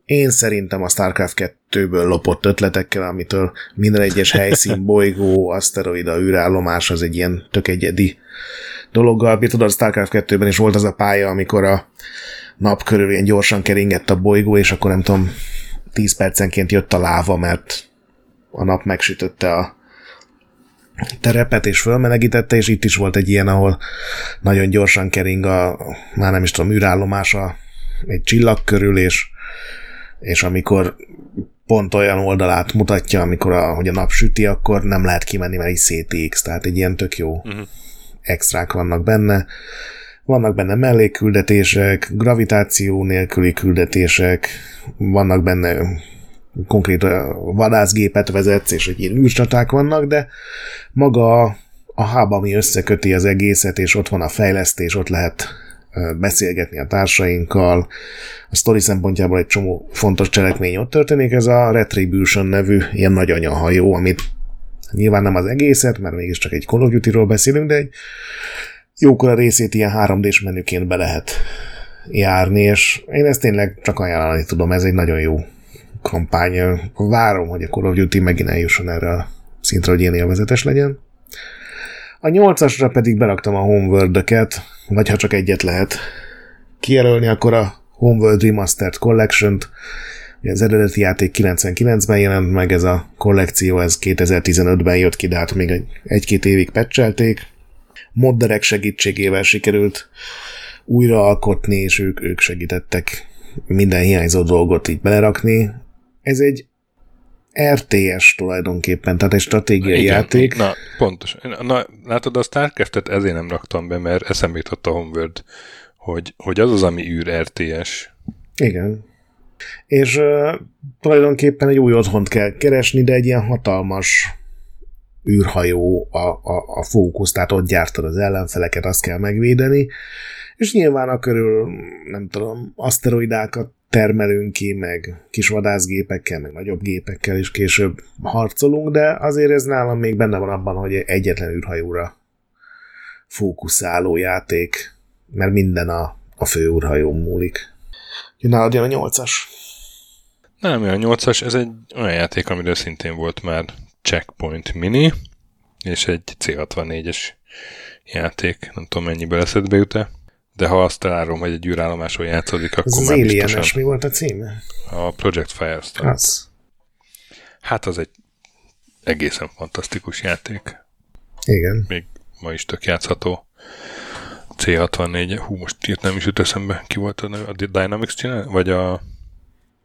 én szerintem a StarCraft 2-ből lopott ötletekkel, amitől minden egyes helyszín, bolygó, aszteroida, űrállomás az egy ilyen tök egyedi dologgal. Mi tudod, a StarCraft 2-ben is volt az a pálya, amikor a nap körül ilyen gyorsan keringett a bolygó, és akkor nem tudom, 10 percenként jött a láva, mert a nap megsütötte a terepet és fölmelegítette, és itt is volt egy ilyen, ahol nagyon gyorsan kering a, már nem is tudom, űrállomása egy csillag körül, és, és amikor pont olyan oldalát mutatja, amikor a, hogy a nap süti, akkor nem lehet kimenni, mert így szétégsz, tehát egy ilyen tök jó uh-huh. extrák vannak benne. Vannak benne mellékküldetések, gravitáció nélküli küldetések, vannak benne konkrét vadászgépet vezetsz, és egy ilyen űrcsaták vannak, de maga a hub, ami összeköti az egészet, és ott van a fejlesztés, ott lehet beszélgetni a társainkkal. A sztori szempontjából egy csomó fontos cselekmény ott történik, ez a Retribution nevű ilyen nagy anyahajó, amit nyilván nem az egészet, mert mégiscsak egy Call of beszélünk, de egy jókora részét ilyen 3D-s menüként be lehet járni, és én ezt tényleg csak ajánlani tudom, ez egy nagyon jó kampány. Várom, hogy a Call of Duty megint eljusson erre a szintre, hogy ilyen élvezetes legyen. A nyolcasra pedig beraktam a Homeworld-öket, vagy ha csak egyet lehet kijelölni, akkor a Homeworld Remastered Collection-t, az eredeti játék 99-ben jelent meg, ez a kollekció, ez 2015-ben jött ki, de hát még egy-két évig pecselték. Modderek segítségével sikerült újraalkotni, és ők, ők segítettek minden hiányzó dolgot így belerakni ez egy RTS tulajdonképpen, tehát egy stratégiai Igen, játék. Na, pontos. Na, látod, a Starcraft-et ezért nem raktam be, mert eszembe jutott a Homeworld, hogy, hogy az az, ami űr RTS. Igen. És uh, tulajdonképpen egy új otthont kell keresni, de egy ilyen hatalmas űrhajó a, a, a fókusz, tehát ott gyártod az ellenfeleket, azt kell megvédeni, és nyilván a körül, nem tudom, aszteroidákat termelünk ki, meg kis vadászgépekkel, meg nagyobb gépekkel is később harcolunk, de azért ez nálam még benne van abban, hogy egyetlen űrhajóra fókuszáló játék, mert minden a, a fő űrhajón múlik. Nálad jön a nyolcas? Nem, a nyolcas, ez egy olyan játék, amiről szintén volt már Checkpoint Mini, és egy C64-es játék, nem tudom mennyiből eszedbe jut-e, de ha azt elárom, hogy egy űrállomáson játszódik, akkor az már biztosan mi volt a címe? a Project Firestorm. Az. Hát az egy egészen fantasztikus játék. Igen. Még ma is tök játszható. C64, hú, most írt nem is jut eszembe, ki volt a, neve? a Dynamics csinál? Vagy a,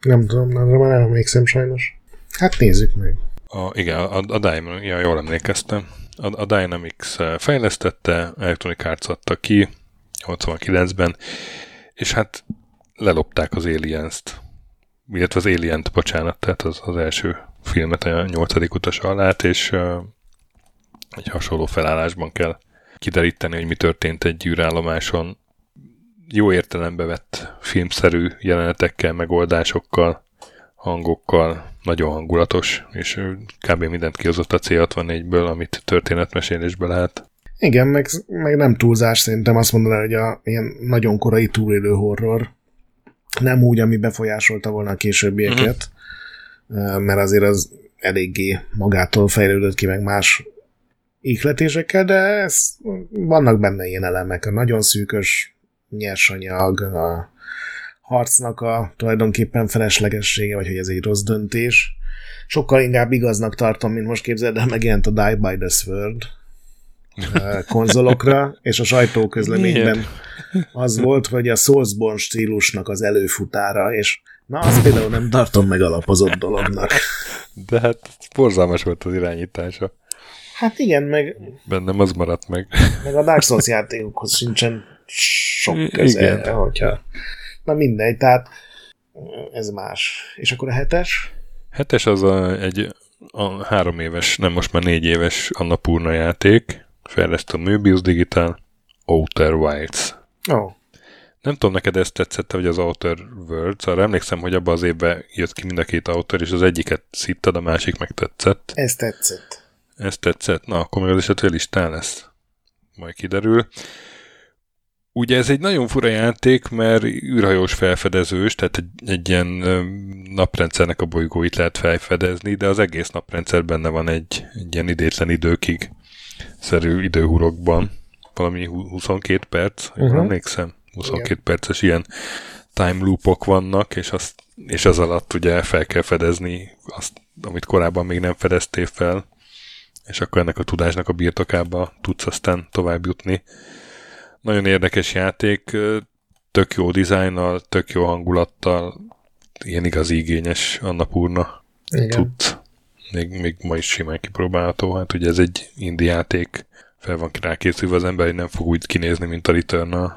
Nem tudom, arra már nem emlékszem sajnos. Hát nézzük meg. A igen, a, a Dynamics, ja, jól emlékeztem. A, a Dynamics eh, fejlesztette, Electronic Arts adta ki 89-ben, és hát lelopták az Aliens-t, illetve az Alien-t, bocsánat, tehát az, az első filmet a nyolcadik utas alát, és uh, egy hasonló felállásban kell kideríteni, hogy mi történt egy űrállomáson. Jó értelembe vett filmszerű jelenetekkel, megoldásokkal, hangokkal, nagyon hangulatos, és kb. mindent kihozott a C64-ből, amit történetmesélésből lehet. Igen, meg, meg nem túlzás szerintem azt mondaná, hogy a ilyen nagyon korai túlélő horror nem úgy, ami befolyásolta volna a későbbieket, uh-huh. mert azért az eléggé magától fejlődött ki, meg más ihletésekkel, de ez, vannak benne ilyen elemek. A nagyon szűkös nyersanyag, a harcnak a tulajdonképpen feleslegessége, vagy hogy ez egy rossz döntés. Sokkal inkább igaznak tartom, mint most képzeld el, megjelent a Die by the Sword konzolokra, és a sajtóközleményben az volt, hogy a Soulsborne stílusnak az előfutára, és na, azt például nem tartom meg alapozott dolognak. De hát borzalmas volt az irányítása. Hát igen, meg, Bennem az maradt meg. meg a Dark Souls játékokhoz sincsen sok köze, Igen. hogyha... Na mindegy, tehát ez más. És akkor a hetes? Hetes az a, egy a három éves, nem most már négy éves Annapurna játék, fejlesztő Möbius Digital, Outer Wilds. Ó, oh, Nem tudom, neked ezt tetszett, hogy az Outer Worlds, arra emlékszem, hogy abban az évben jött ki mind a két autor, és az egyiket szittad, a másik meg tetszett. ez tetszett. Ez tetszett? Na, akkor meg az esetleg listán lesz. Majd kiderül. Ugye ez egy nagyon fura játék, mert űrhajós felfedezős, tehát egy, egy ilyen naprendszernek a bolygóit lehet felfedezni, de az egész naprendszer benne van egy, egy ilyen idétlen időkig szerű időhurokban. Valami hu- 22 perc, ha jól Mhm. emlékszem. 22 perces ilyen time loopok vannak, és, azt, és az alatt ugye fel kell fedezni azt, amit korábban még nem fedeztél fel, és akkor ennek a tudásnak a birtokába tudsz aztán tovább jutni. Nagyon érdekes játék, tök jó dizájnnal, tök jó hangulattal, ilyen igazi igényes Annapurna Igen. tud. Még, még ma is simán kipróbálható. Hát ugye ez egy indie játék, fel van rákészülve az ember, hogy nem fog úgy kinézni, mint a return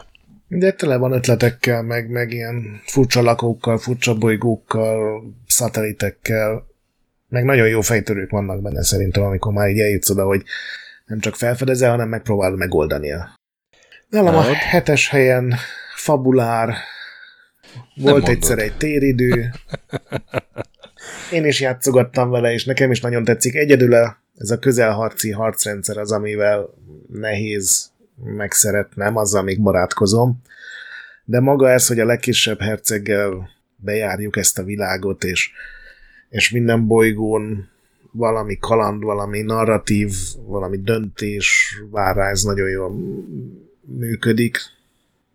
De tele van ötletekkel, meg, meg ilyen furcsa lakókkal, furcsa bolygókkal, szatelitekkel, meg nagyon jó fejtörők vannak benne szerintem, amikor már így eljutsz oda, hogy nem csak felfedezel, hanem megpróbálod megoldania. Nálam a hetes helyen fabulár, volt mondod. egyszer egy téridő, én is játszogattam vele, és nekem is nagyon tetszik. Egyedül a, ez a közelharci harcrendszer az, amivel nehéz megszeretnem, azzal még barátkozom. De maga ez, hogy a legkisebb herceggel bejárjuk ezt a világot, és, és minden bolygón valami kaland, valami narratív, valami döntés vár rá, ez nagyon jól működik.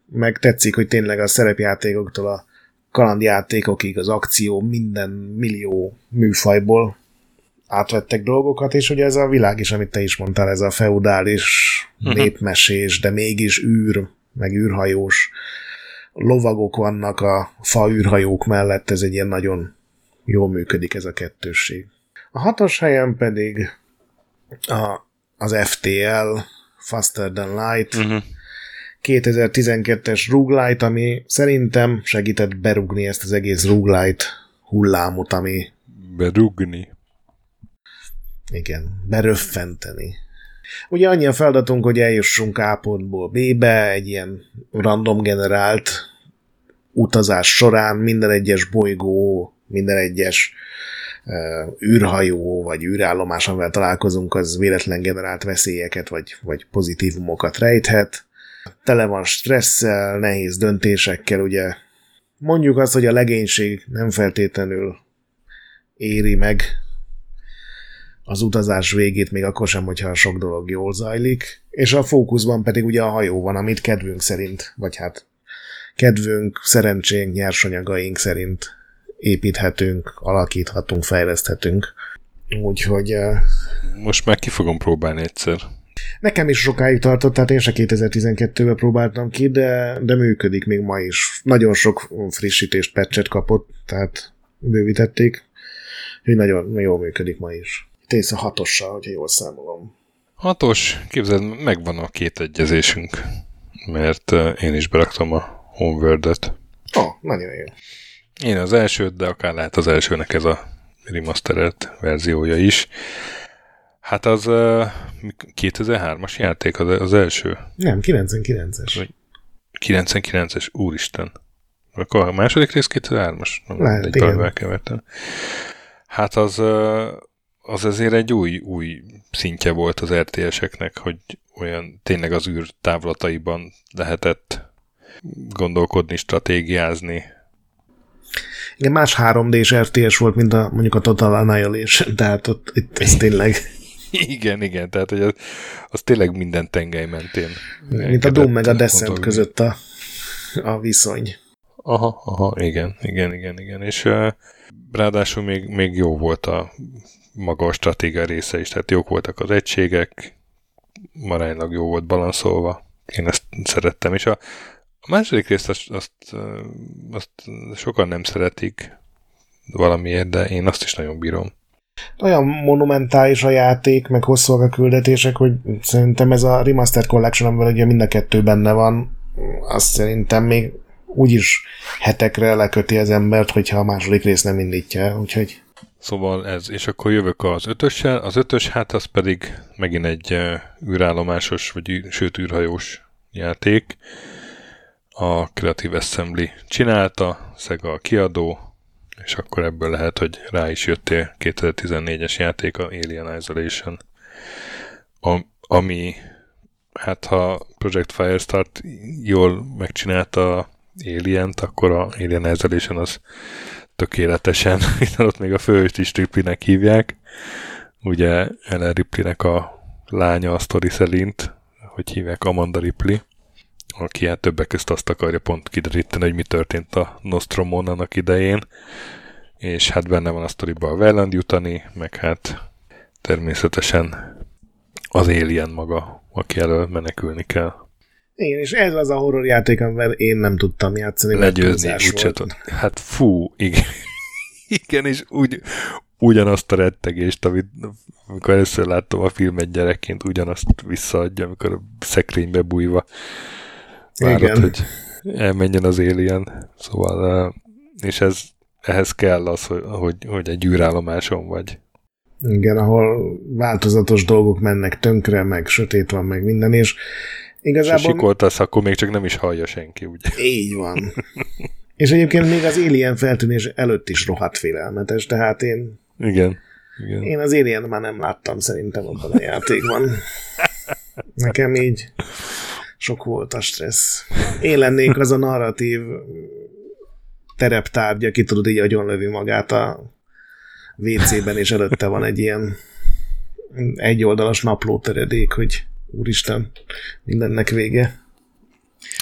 Meg tetszik, hogy tényleg a szerepjátékoktól a kalandjátékokig az akció minden millió műfajból átvettek dolgokat, és ugye ez a világ is, amit te is mondtál, ez a feudális Mhm. népmesés, de mégis űr, meg űrhajós lovagok vannak a fa űrhajók mellett, ez egy ilyen nagyon jól működik ez a kettősség. A hatos helyen pedig a, az FTL, Faster Than Light, uh-huh. 2012-es Roguelite, ami szerintem segített berugni ezt az egész Roguelite hullámot, ami... Berugni. Igen, beröffenteni. Ugye annyi a feladatunk, hogy eljussunk A pontból B-be, egy ilyen random generált utazás során minden egyes bolygó, minden egyes uh, űrhajó vagy űrállomás, amivel találkozunk, az véletlen generált veszélyeket vagy, vagy pozitívumokat rejthet. Tele van stresszel, nehéz döntésekkel, ugye mondjuk azt, hogy a legénység nem feltétlenül éri meg az utazás végét, még akkor sem, hogyha sok dolog jól zajlik, és a fókuszban pedig ugye a hajó van, amit kedvünk szerint, vagy hát kedvünk, szerencsénk, nyersanyagaink szerint építhetünk, alakíthatunk, fejleszthetünk. Úgyhogy... Most már ki fogom próbálni egyszer. Nekem is sokáig tartott, tehát én se 2012-ben próbáltam ki, de, de működik még ma is. Nagyon sok frissítést, patchet kapott, tehát bővítették, hogy nagyon jól működik ma is. Tész a hatossal, hogyha jól számolom. Hatos, képzeld, megvan a két egyezésünk, mert én is beraktam a Homeworld-et. Ó, oh, nagyon jó. Én az elsőt, de akár lehet az elsőnek ez a remasteret verziója is. Hát az uh, 2003-as játék az, az első. Nem, 99-es. 99-es, úristen. Akkor a második rész 2003-as? Lehet, egy igen. Hát az, az azért egy új, új szintje volt az RTS-eknek, hogy olyan tényleg az űr távlataiban lehetett gondolkodni, stratégiázni. Igen, más 3D-s RTS volt, mint a, mondjuk a Total Annihilation, tehát ott itt ez tényleg... igen, igen, tehát hogy az, az tényleg minden tengely mentén. Mint a Doom meg a Descent között a, a viszony. Aha, aha, igen, igen, igen, igen, és uh, ráadásul még, még jó volt a maga a stratégia része is, tehát jók voltak az egységek, maránylag jó volt balanszolva, én ezt szerettem, és a, a második részt azt, azt, azt sokan nem szeretik valamiért, de én azt is nagyon bírom. Olyan monumentális a játék, meg hosszúak a küldetések, hogy szerintem ez a Remastered Collection, amivel ugye mind a kettő benne van, azt szerintem még úgyis hetekre leköti az embert, hogyha a második rész nem indítja, úgyhogy... Szóval ez, és akkor jövök az ötössel. Az ötös, hát az pedig megint egy űrállomásos, vagy sőt űrhajós játék a Creative Assembly csinálta, Sega a kiadó, és akkor ebből lehet, hogy rá is jöttél 2014-es játék, a Alien Isolation, a, ami, hát ha Project Firestart jól megcsinálta a Alien-t, akkor a Alien Isolation az tökéletesen, ott még a főhőst is Ripley-nek hívják, ugye Ellen Ripley-nek a lánya a sztori szerint, hogy hívják Amanda Ripley, aki hát többek között azt akarja pont kideríteni, hogy mi történt a Nostromon annak idején, és hát benne van a sztoriba a Welland jutani, meg hát természetesen az Alien maga, aki elől menekülni kell. Igen, és ez az a horror játék, amivel én nem tudtam játszani. Legyőzni, úgyse. Hát fú, igen. igen, és úgy, ugyanazt a rettegést, amit amikor először láttam a filmet gyerekként, ugyanazt visszaadja, amikor a szekrénybe bújva várod, Igen. hogy elmenjen az Alien. Szóval, és ez, ehhez kell az, hogy, hogy, hogy egy űrállomáson vagy. Igen, ahol változatos dolgok mennek tönkre, meg sötét van, meg minden, és igazából... És sikoltasz, akkor még csak nem is hallja senki, ugye? Így van. és egyébként még az Alien feltűnés előtt is rohadt félelmetes, tehát én... Igen. Igen. Én az Alien már nem láttam szerintem abban a játékban. Nekem így sok volt a stressz. Én lennék az a narratív tereptárgy, aki tudod így agyonlövi magát a WC-ben, és előtte van egy ilyen egyoldalas naplóteredék, hogy úristen, mindennek vége.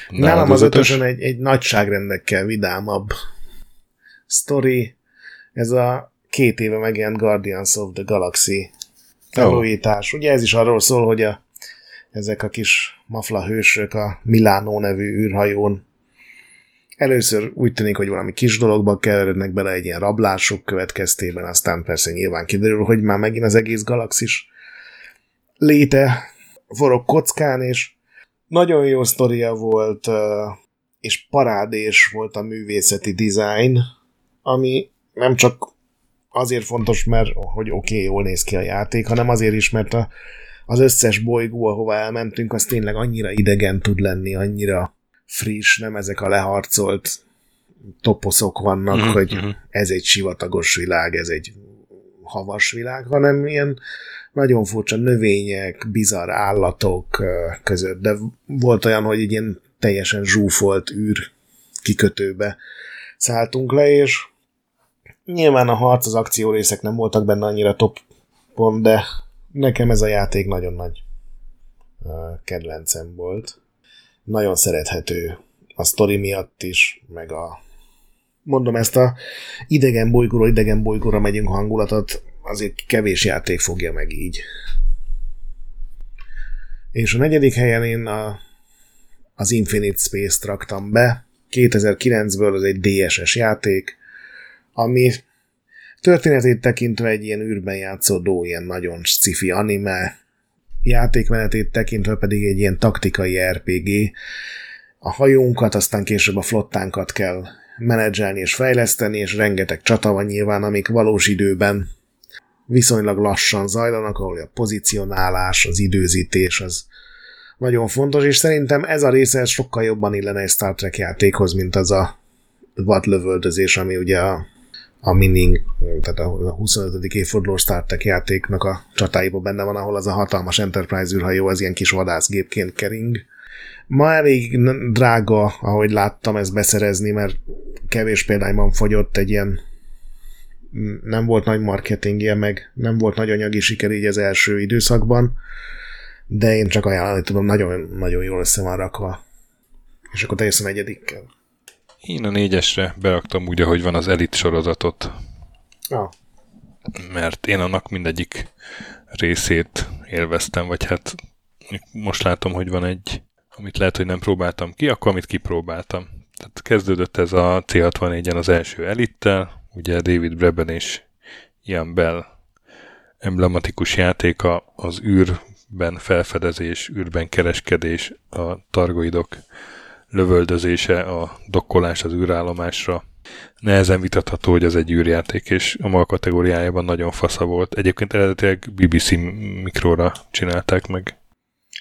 Na, Nálam az, az ötösen egy, egy nagyságrendekkel vidámabb story. Ez a két éve megjelent Guardians of the Galaxy felújítás. Oh. Ugye ez is arról szól, hogy a ezek a kis mafla hősök a Milánó nevű űrhajón. Először úgy tűnik, hogy valami kis dologba keverednek bele egy ilyen rablások következtében, aztán persze nyilván kiderül, hogy már megint az egész galaxis léte forog kockán, és nagyon jó sztoria volt, és parádés volt a művészeti design, ami nem csak azért fontos, mert hogy oké, okay, jól néz ki a játék, hanem azért is, mert a, az összes bolygó, ahová elmentünk, az tényleg annyira idegen tud lenni, annyira friss, nem ezek a leharcolt toposzok vannak, uh-huh, hogy uh-huh. ez egy sivatagos világ, ez egy havas világ, hanem ilyen nagyon furcsa növények, bizarr állatok között, de volt olyan, hogy egy ilyen teljesen zsúfolt űr kikötőbe szálltunk le, és nyilván a harc, az akció részek nem voltak benne annyira top pont, de nekem ez a játék nagyon nagy kedvencem volt. Nagyon szerethető a sztori miatt is, meg a mondom ezt a idegen bolygóról, idegen bolygóra megyünk hangulatot, azért kevés játék fogja meg így. És a negyedik helyen én a, az Infinite Space-t raktam be. 2009-ből az egy DSS játék, ami történetét tekintve egy ilyen űrben játszódó, ilyen nagyon sci anime, játékmenetét tekintve pedig egy ilyen taktikai RPG. A hajónkat, aztán később a flottánkat kell menedzselni és fejleszteni, és rengeteg csata van nyilván, amik valós időben viszonylag lassan zajlanak, ahol a pozicionálás, az időzítés az nagyon fontos, és szerintem ez a része sokkal jobban illene egy Star Trek játékhoz, mint az a vadlövöldözés, ami ugye a, a mining, tehát a 25. évforduló Star Trek játéknak a csatáiban benne van, ahol az a hatalmas Enterprise űrhajó az ilyen kis vadászgépként kering. Ma elég drága, ahogy láttam ezt beszerezni, mert kevés példányban fogyott egy ilyen nem volt nagy marketingje, meg nem volt nagy anyagi siker így az első időszakban, de én csak ajánlani tudom, nagyon, nagyon jól össze van rakva. És akkor teljesen egyedikkel. Én a négyesre beraktam úgy, ahogy van az elit sorozatot. Ah. Mert én annak mindegyik részét élveztem, vagy hát most látom, hogy van egy, amit lehet, hogy nem próbáltam ki, akkor amit kipróbáltam. Tehát kezdődött ez a C64-en az első elittel, ugye David Breben és Ian Bell emblematikus játéka az űrben felfedezés, űrben kereskedés, a targoidok lövöldözése, a dokkolás az űrállomásra. Nehezen vitatható, hogy az egy űrjáték, és a maga kategóriájában nagyon fasza volt. Egyébként eredetileg BBC mikróra csinálták meg.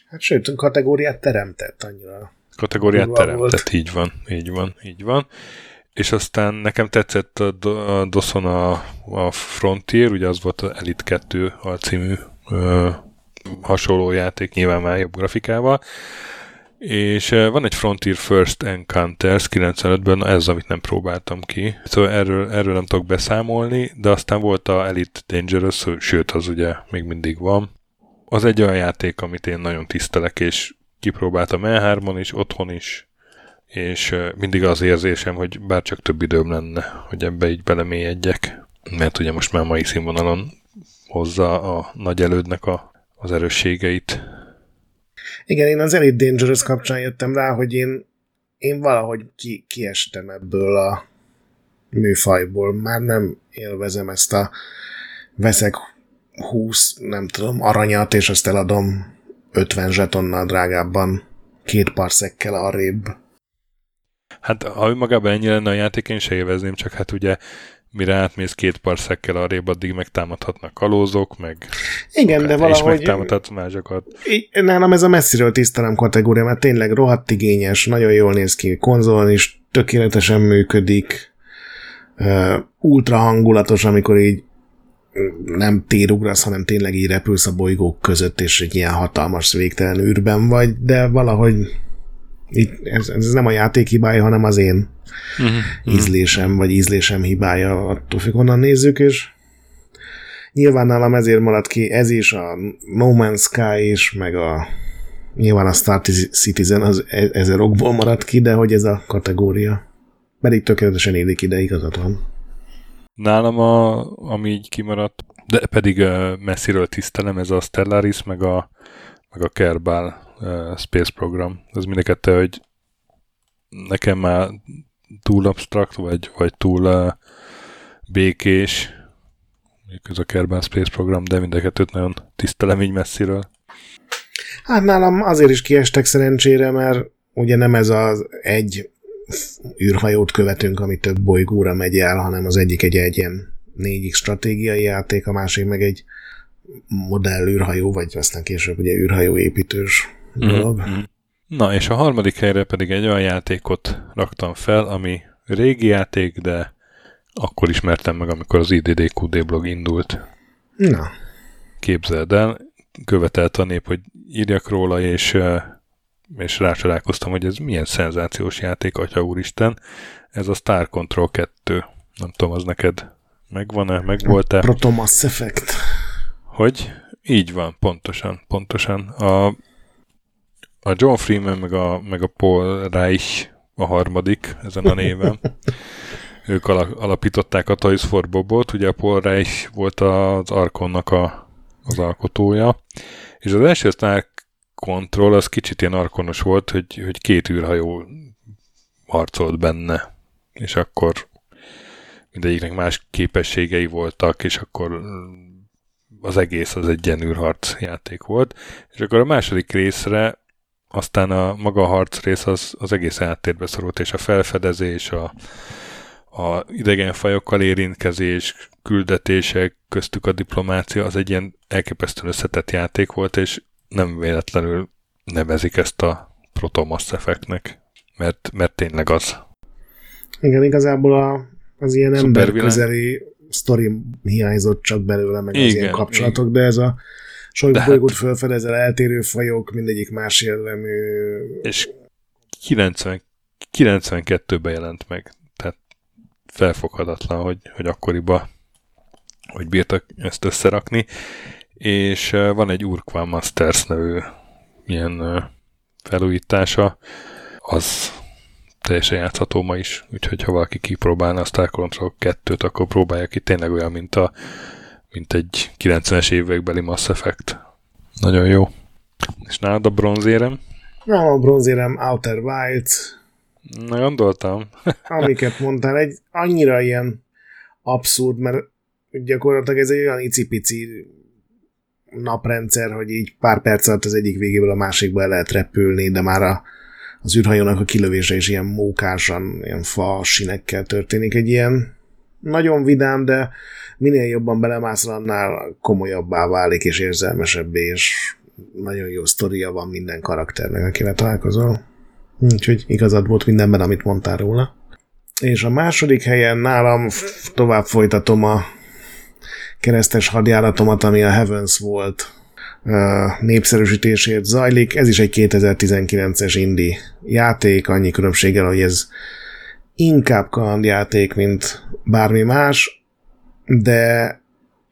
Hát sőt, kategóriát teremtett annyira. Kategóriát teremtett, volt. így van, így van, így van és aztán nekem tetszett a, a Doson a, a Frontier, ugye az volt az Elite 2 című ö, hasonló játék, nyilván már jobb grafikával, és van egy Frontier First Encounters 95-ben, ez amit nem próbáltam ki. Szóval erről, erről nem tudok beszámolni, de aztán volt a Elite Dangerous, sőt, az ugye még mindig van. Az egy olyan játék, amit én nagyon tisztelek, és kipróbáltam E3-on is, otthon is, és mindig az érzésem, hogy bár csak több időm lenne, hogy ebbe így belemélyedjek, mert ugye most már mai színvonalon hozza a nagy elődnek a, az erősségeit. Igen, én az Elite Dangerous kapcsán jöttem rá, hogy én, én valahogy ki, kiestem ebből a műfajból. Már nem élvezem ezt a veszek 20, nem tudom, aranyat, és azt eladom 50 zsetonnal drágábban két parszekkel arrébb. Hát ha önmagában ennyi lenne a játék, én se élvezném, csak hát ugye mire átmész két parszekkel arrébb, addig megtámadhatnak kalózok, meg igen, de valahogy... És megtámadhat másokat. Nálam ez a messziről tisztelem kategória, mert tényleg rohadt igényes, nagyon jól néz ki, konzolon is tökéletesen működik, ultra hangulatos, amikor így nem térugrasz, hanem tényleg így repülsz a bolygók között, és egy ilyen hatalmas végtelen űrben vagy, de valahogy itt, ez, ez nem a játék hibája, hanem az én uh-huh. ízlésem, vagy ízlésem hibája, attól függ, honnan nézzük, és nyilván nálam ezért maradt ki ez is, a No Man's Sky is, meg a nyilván a Star Citizen az e, ezer okból maradt ki, de hogy ez a kategória. Pedig tökéletesen élik ide, igazat van. Nálam, a, ami így kimaradt, de pedig messziről tisztelem, ez a Stellaris, meg a, meg a Kerbal Space Program. Ez mind hogy nekem már túl abstrakt, vagy, vagy túl uh, békés, ez a Kerbal Space program, de mind a kettőt nagyon tisztelem így messziről. Hát nálam azért is kiestek szerencsére, mert ugye nem ez az egy űrhajót követünk, ami több bolygóra megy el, hanem az egyik egy, egy ilyen 4 stratégiai játék, a másik meg egy modell űrhajó, vagy aztán később ugye űrhajó építős dolog. Mm-hmm. Na, és a harmadik helyre pedig egy olyan játékot raktam fel, ami régi játék, de akkor ismertem meg, amikor az IDDQD blog indult. Na. Képzeld el, követelt a nép, hogy írjak róla, és, és rácsodálkoztam, hogy ez milyen szenzációs játék, atya úristen. Ez a Star Control 2. Nem tudom, az neked megvan-e, megvolt-e? Proto Mass Effect. Hogy? Így van, pontosan, pontosan. A, a John Freeman meg a, meg a Paul Reich a harmadik ezen a néven. ők alapították a Toys for Bobot, ugye a Paul Reich volt az Arkonnak a, az alkotója, és az első Star Control az kicsit ilyen arkonos volt, hogy, hogy két űrhajó harcolt benne, és akkor mindegyiknek más képességei voltak, és akkor az egész az egy ilyen űrharc játék volt, és akkor a második részre aztán a maga a harc rész az, az egész áttérbe szorult, és a felfedezés, a, a idegen fajokkal érintkezés, küldetések, köztük a diplomácia, az egy ilyen elképesztően összetett játék volt, és nem véletlenül nevezik ezt a Proto Mass Effect-nek, mert, mert tényleg az. Igen, igazából a, az ilyen emberközeli sztori hiányzott csak belőle, meg igen, az ilyen kapcsolatok, igen. de ez a sok bolygót felfedezel, eltérő fajok, mindegyik más jellemű. És 90, 92-ben jelent meg. Felfoghatatlan, hogy, hogy akkoriban hogy bírtak ezt összerakni, és van egy Urquan Masters nevű ilyen felújítása, az teljesen játszható ma is, úgyhogy ha valaki kipróbálna a Star Control 2-t, akkor próbálja ki, tényleg olyan, mint, a, mint egy 90-es évekbeli Mass Effect. Nagyon jó. És nálad a bronzérem? Nem, a bronzérem Outer Wilds, Na, gondoltam. amiket mondtál, egy annyira ilyen abszurd, mert gyakorlatilag ez egy olyan icipici naprendszer, hogy így pár perc alatt az egyik végéből a másikba el lehet repülni, de már a, az űrhajónak a kilövése is ilyen mókásan, ilyen fa sinekkel történik. Egy ilyen nagyon vidám, de minél jobban belemászol, annál komolyabbá válik és érzelmesebbé, és nagyon jó sztoria van minden karakternek, akivel találkozol. Úgyhogy igazad volt mindenben, amit mondtál róla. És a második helyen nálam tovább folytatom a keresztes hadjáratomat, ami a Heavens volt népszerűsítésért zajlik. Ez is egy 2019-es indi játék, annyi különbséggel, hogy ez inkább kalandjáték, mint bármi más, de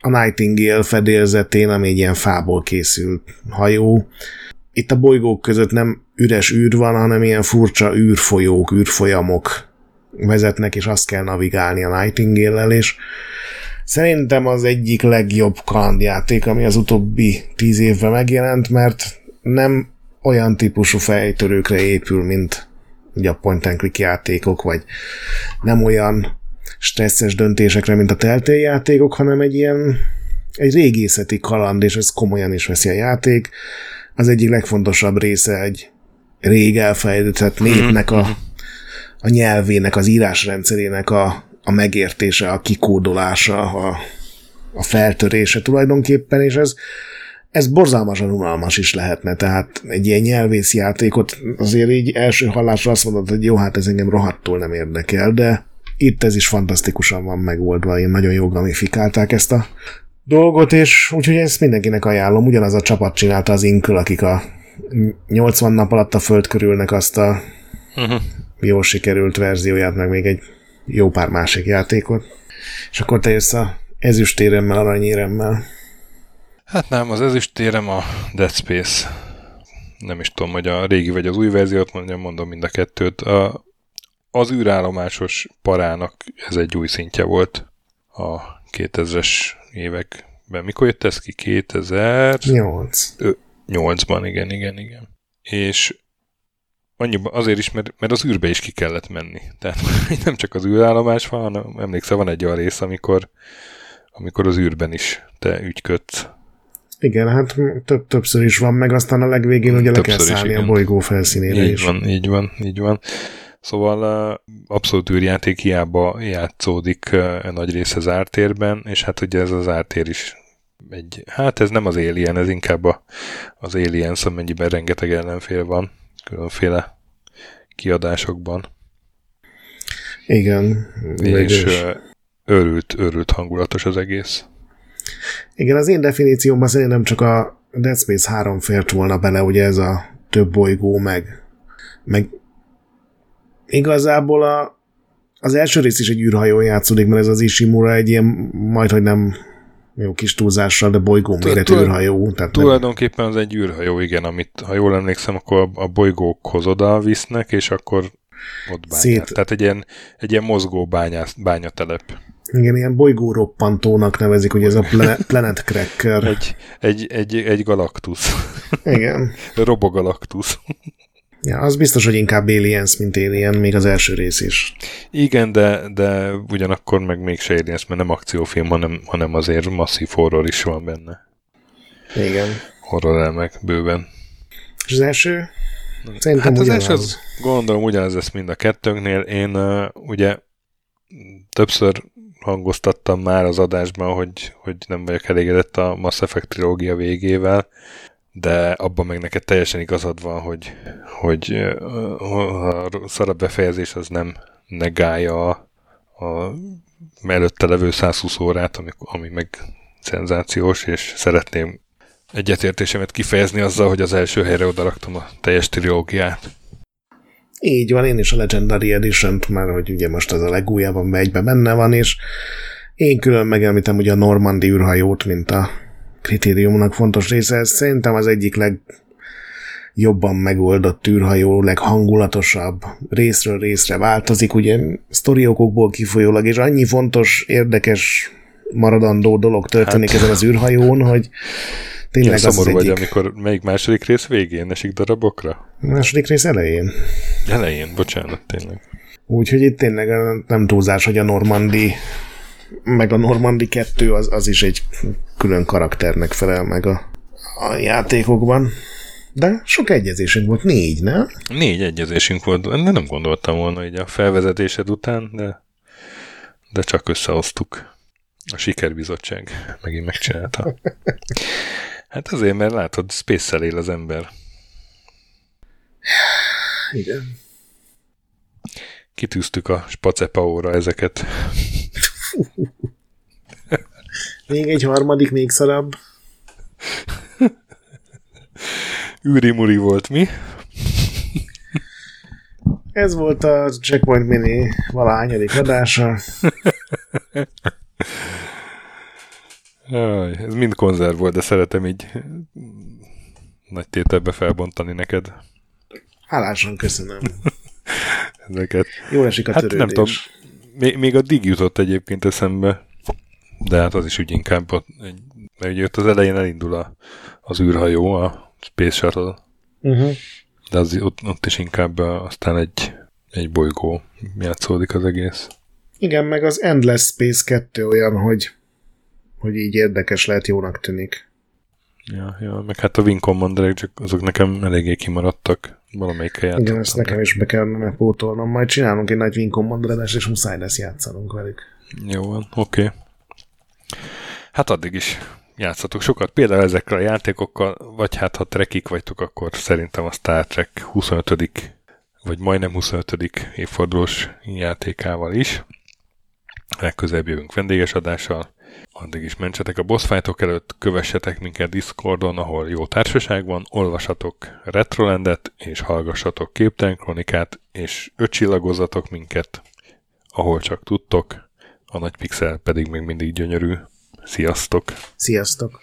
a Nightingale fedélzetén, ami egy ilyen fából készült hajó, itt a bolygók között nem üres űr van, hanem ilyen furcsa űrfolyók, űrfolyamok vezetnek, és azt kell navigálni a Nightingale-el, és szerintem az egyik legjobb kalandjáték, ami az utóbbi tíz évben megjelent, mert nem olyan típusú fejtörőkre épül, mint ugye a point and click játékok, vagy nem olyan stresszes döntésekre, mint a Telltale játékok, hanem egy ilyen egy régészeti kaland, és ez komolyan is veszi a játék. Az egyik legfontosabb része egy rég elfejlődött népnek a, a nyelvének, az írásrendszerének a, a megértése, a kikódolása, a, a feltörése tulajdonképpen, és ez, ez borzalmasan unalmas is lehetne, tehát egy ilyen nyelvészjátékot azért így első hallásra azt mondod, hogy jó, hát ez engem rohadtul nem érdekel, de itt ez is fantasztikusan van megoldva, én nagyon jól gamifikálták ezt a dolgot, és úgyhogy ezt mindenkinek ajánlom. Ugyanaz a csapat csinálta az Inkül, akik a 80 nap alatt a föld körülnek azt a uh-huh. jól sikerült verzióját, meg még egy jó pár másik játékot. És akkor te jössz a ezüstéremmel, aranyéremmel. Hát nem, az ezüstérem a Dead Space. Nem is tudom, hogy a régi vagy az új verziót, mondjam, mondom mind a kettőt. A, az űrállomásos parának ez egy új szintje volt a 2000-es években. Mikor jött ez ki? 2008. 8-ban, igen, igen, igen. És annyiba azért is, mert, mert az űrbe is ki kellett menni. Tehát nem csak az űrállomás van, hanem emlékszem, van egy olyan rész, amikor, amikor az űrben is te ügyködsz. Igen, hát több, többször is van, meg aztán a legvégén ugye le kell szállni is, a bolygó felszínére így is. Van, így van, így van. Szóval abszolút űrjáték hiába játszódik nagy része az ártérben, és hát ugye ez az ártér is egy, hát ez nem az Alien, ez inkább a, az Aliens, amennyiben rengeteg ellenfél van, különféle kiadásokban. Igen. És őrült, őrült hangulatos az egész. Igen, az én definíciómban szerintem csak a Dead Space 3 fért volna bele, ugye ez a több bolygó, meg, meg igazából a, az első rész is egy űrhajó játszódik, mert ez az Ishimura egy ilyen majd, hogy nem jó kis túlzással, de bolygó méretű űrhajó. Tehát tulajdonképpen az egy űrhajó, igen, amit ha jól emlékszem, akkor a bolygókhoz oda visznek, és akkor ott bányát. Szét... Tehát egy ilyen, egy ilyen mozgó bányász, bányatelep. Igen, ilyen bolygó roppantónak nevezik, hogy ez a Planet Cracker. egy, egy, egy, egy galaktusz. Igen. Robogalaktusz. Ja, az biztos, hogy inkább Aliens, mint Alien, még az első rész is. Igen, de, de ugyanakkor meg mégse Aliens, mert nem akciófilm, hanem, hanem azért masszív horror is van benne. Igen. Horror elmek bőven. És az első? Szerintem hát az első, az, gondolom ugyanez lesz mind a kettőnknél. Én uh, ugye többször hangoztattam már az adásban, hogy, hogy nem vagyok elégedett a Mass Effect trilógia végével, de abban meg neked teljesen igazad van, hogy, hogy a szarabb befejezés az nem negálja a, a mellette levő 120 órát, ami, ami meg szenzációs, és szeretném egyetértésemet kifejezni azzal, hogy az első helyre odaraktam a teljes trilógiát. Így van, én is a Legendary edition már hogy ugye most az a legújabb, amiben egyben benne van, és én külön megemlítem ugye a Normandi űrhajót, mint a kritériumnak fontos része. Ez szerintem az egyik leg jobban megoldott űrhajó, leghangulatosabb, részről részre változik, ugye sztoriokokból kifolyólag, és annyi fontos, érdekes, maradandó dolog történik hát, ezen az űrhajón, hogy tényleg az szomorú vagy, egyik... amikor melyik második rész végén esik darabokra? A második rész elején. Elején, bocsánat, tényleg. Úgyhogy itt tényleg nem túlzás, hogy a Normandi meg a Normandi 2 az, az is egy külön karakternek felel meg a, a játékokban. De sok egyezésünk volt, négy, nem? Négy egyezésünk volt, de nem gondoltam volna így a felvezetésed után, de, de csak összehoztuk. A sikerbizottság megint megcsinálta. Hát azért, mert látod, space él az ember. Igen. Kitűztük a spacepaóra ezeket. még egy harmadik, még szarabb. Üri muri volt, mi? Ez volt a Checkpoint Mini valahányadik adása. Jaj, ez mind konzerv volt, de szeretem így nagy tételbe felbontani neked. Hálásan köszönöm. Ezeket. Jó esik a hát törődés. nem tudom, még, még a dig jutott egyébként eszembe, de hát az is úgy inkább, ott, mert ugye ott az elején elindul a, az űrhajó, a Space Shuttle, uh-huh. de az, ott, ott is inkább aztán egy, egy bolygó játszódik az egész. Igen, meg az Endless Space 2 olyan, hogy, hogy így érdekes lehet, jónak tűnik. Ja, ja, meg hát a Wing commander csak azok nekem eléggé kimaradtak. Valamelyik játszottam. Igen, ezt nekem is be kellene pótolnom. Majd csinálunk egy nagy Wing commander és muszáj lesz játszanunk velük. Jó van, oké. Okay. Hát addig is játszatok sokat, például ezekkel a játékokkal, vagy hát ha trekik vagytok, akkor szerintem a Star Trek 25 vagy majdnem 25. évfordulós játékával is. Legközelebb jövünk vendéges adással. Addig is mentsetek a boss előtt, kövessetek minket Discordon, ahol jó társaság van, olvasatok Retrolandet, és hallgassatok Képtelen Kronikát, és öcsillagozatok minket, ahol csak tudtok. A nagy pixel pedig még mindig gyönyörű. Sziasztok! Sziasztok!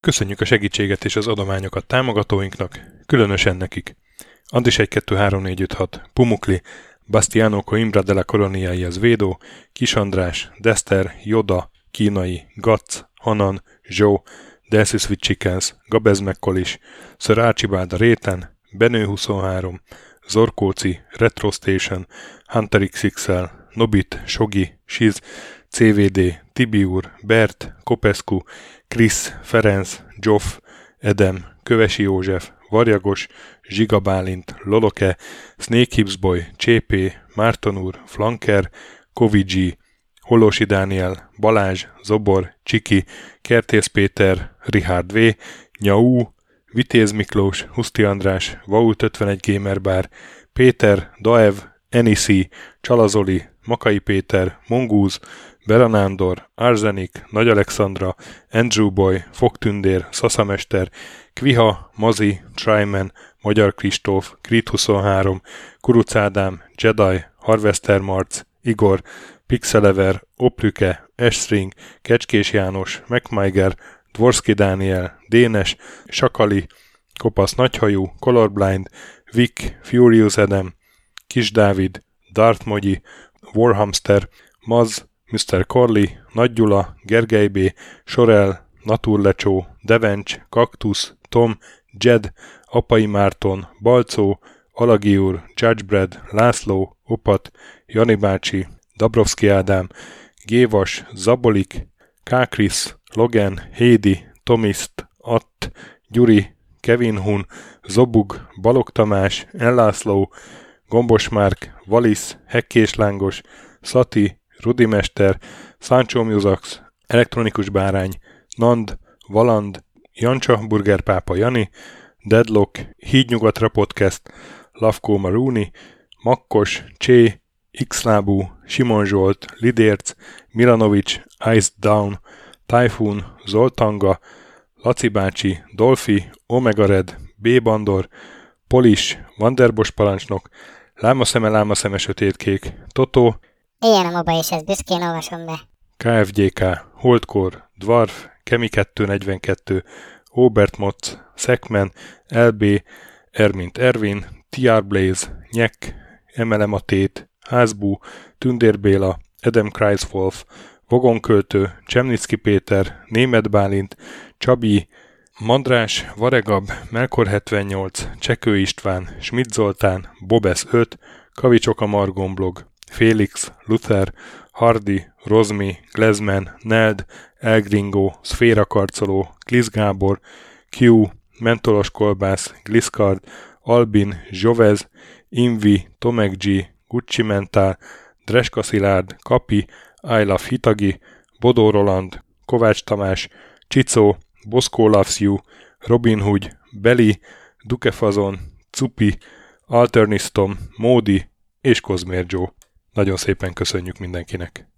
Köszönjük a segítséget és az adományokat támogatóinknak, különösen nekik. Andis 1 2 3 4 5 6, Pumukli, Bastiano Coimbra de la Coloniai az Védó, Kis András, Dester, Joda, Kínai, Gatz, Hanan, Zsó, Dances with Chickens, Gabez McCollish, Sir Archibald Réten, Benő 23, Zorkóci, Retro Station, Hunter XXL, Nobit, Sogi, Shiz, CVD, Tibiur, Bert, Kopescu, Krisz, Ferenc, Joff, Edem, Kövesi József, Varjagos, Zsiga Bálint, Loloke, Snake Hips Boy, Csépé, Márton úr, Flanker, Kovicsi, Holosi Dániel, Balázs, Zobor, Csiki, Kertész Péter, Richard V, Nyau, Vitéz Miklós, Huszti András, Vault 51 Gamer Bar, Péter, Daev, Enisi, Csalazoli, Makai Péter, Mongúz, Beranándor, Arzenik, Nagy Alexandra, Andrew Boy, Fogtündér, Szaszamester, Kviha, Mazi, Tryman, Magyar Kristóf, Krit 23, Kuruc Ádám, Jedi, Harvester Marc, Igor, Pixelever, Oplüke, Esstring, Kecskés János, MacMiger, Dvorski Dániel, Dénes, Sakali, Kopasz Nagyhajú, Colorblind, Vic, Furious Adam, Kis Dávid, Dart Mogyi, Warhamster, Maz, Mr. Corley, Nagy Gyula, Gergely B., Sorel, Naturlecsó, Devencs, Kaktusz, Tom, Jed, Apai Márton, Balcó, Alagi úr, Judgebred, László, Opat, Jani bácsi, Dabrowski Ádám, Gévas, Zabolik, Kákris, Logan, Hédi, Tomiszt, Att, Gyuri, Kevin Hun, Zobug, Balog Tamás, Ellászló, Gombos Márk, Valisz, Hekkés Lángos, Szati, Rudimester, Sancho Musax, Elektronikus Bárány, Nand, Valand, Jancsa, Burgerpápa Jani, Deadlock, Hídnyugatra Podcast, Lavkó Maruni, Makkos, Csé, Xlábú, Simon Zsolt, Lidérc, Milanovic, Ice Down, Typhoon, Zoltanga, Laci bácsi, Dolfi, Omega Red, B. Bandor, Polis, Vanderbos parancsnok, Lámaszeme, Lámaszeme sötétkék, Toto, Ilyen a moba, és ezt büszkén olvasom be. KFGK, Holdkor, Dwarf, Kemi 242, Obert Motz, Szekmen, LB, Ermint Ervin, TR Blaze, Nyek, Emelem a Tét, Házbú, Tündér Béla, Edem Kreiswolf, Vogonköltő, Csemnicki Péter, Német Bálint, Csabi, Mandrás, Varegab, Melkor 78, Csekő István, Schmidt Zoltán, Bobesz 5, Kavicsok a Margon blog, Félix, Luther, Hardy, Rozmi, Glezman, Neld, Elgringo, Szféra Karcoló, Glisz Gábor, Q, Mentolos Kolbász, Gliscard, Albin, Jovez, Invi, Tomek G, Gucci Mentál, Dreska Szilárd, Kapi, I Love Hitagi, Bodó Roland, Kovács Tamás, Csicó, Boszkó Loves You, Robin Hood, Beli, Dukefazon, Cupi, Alternistom, Módi és Kozmér Joe. Nagyon szépen köszönjük mindenkinek!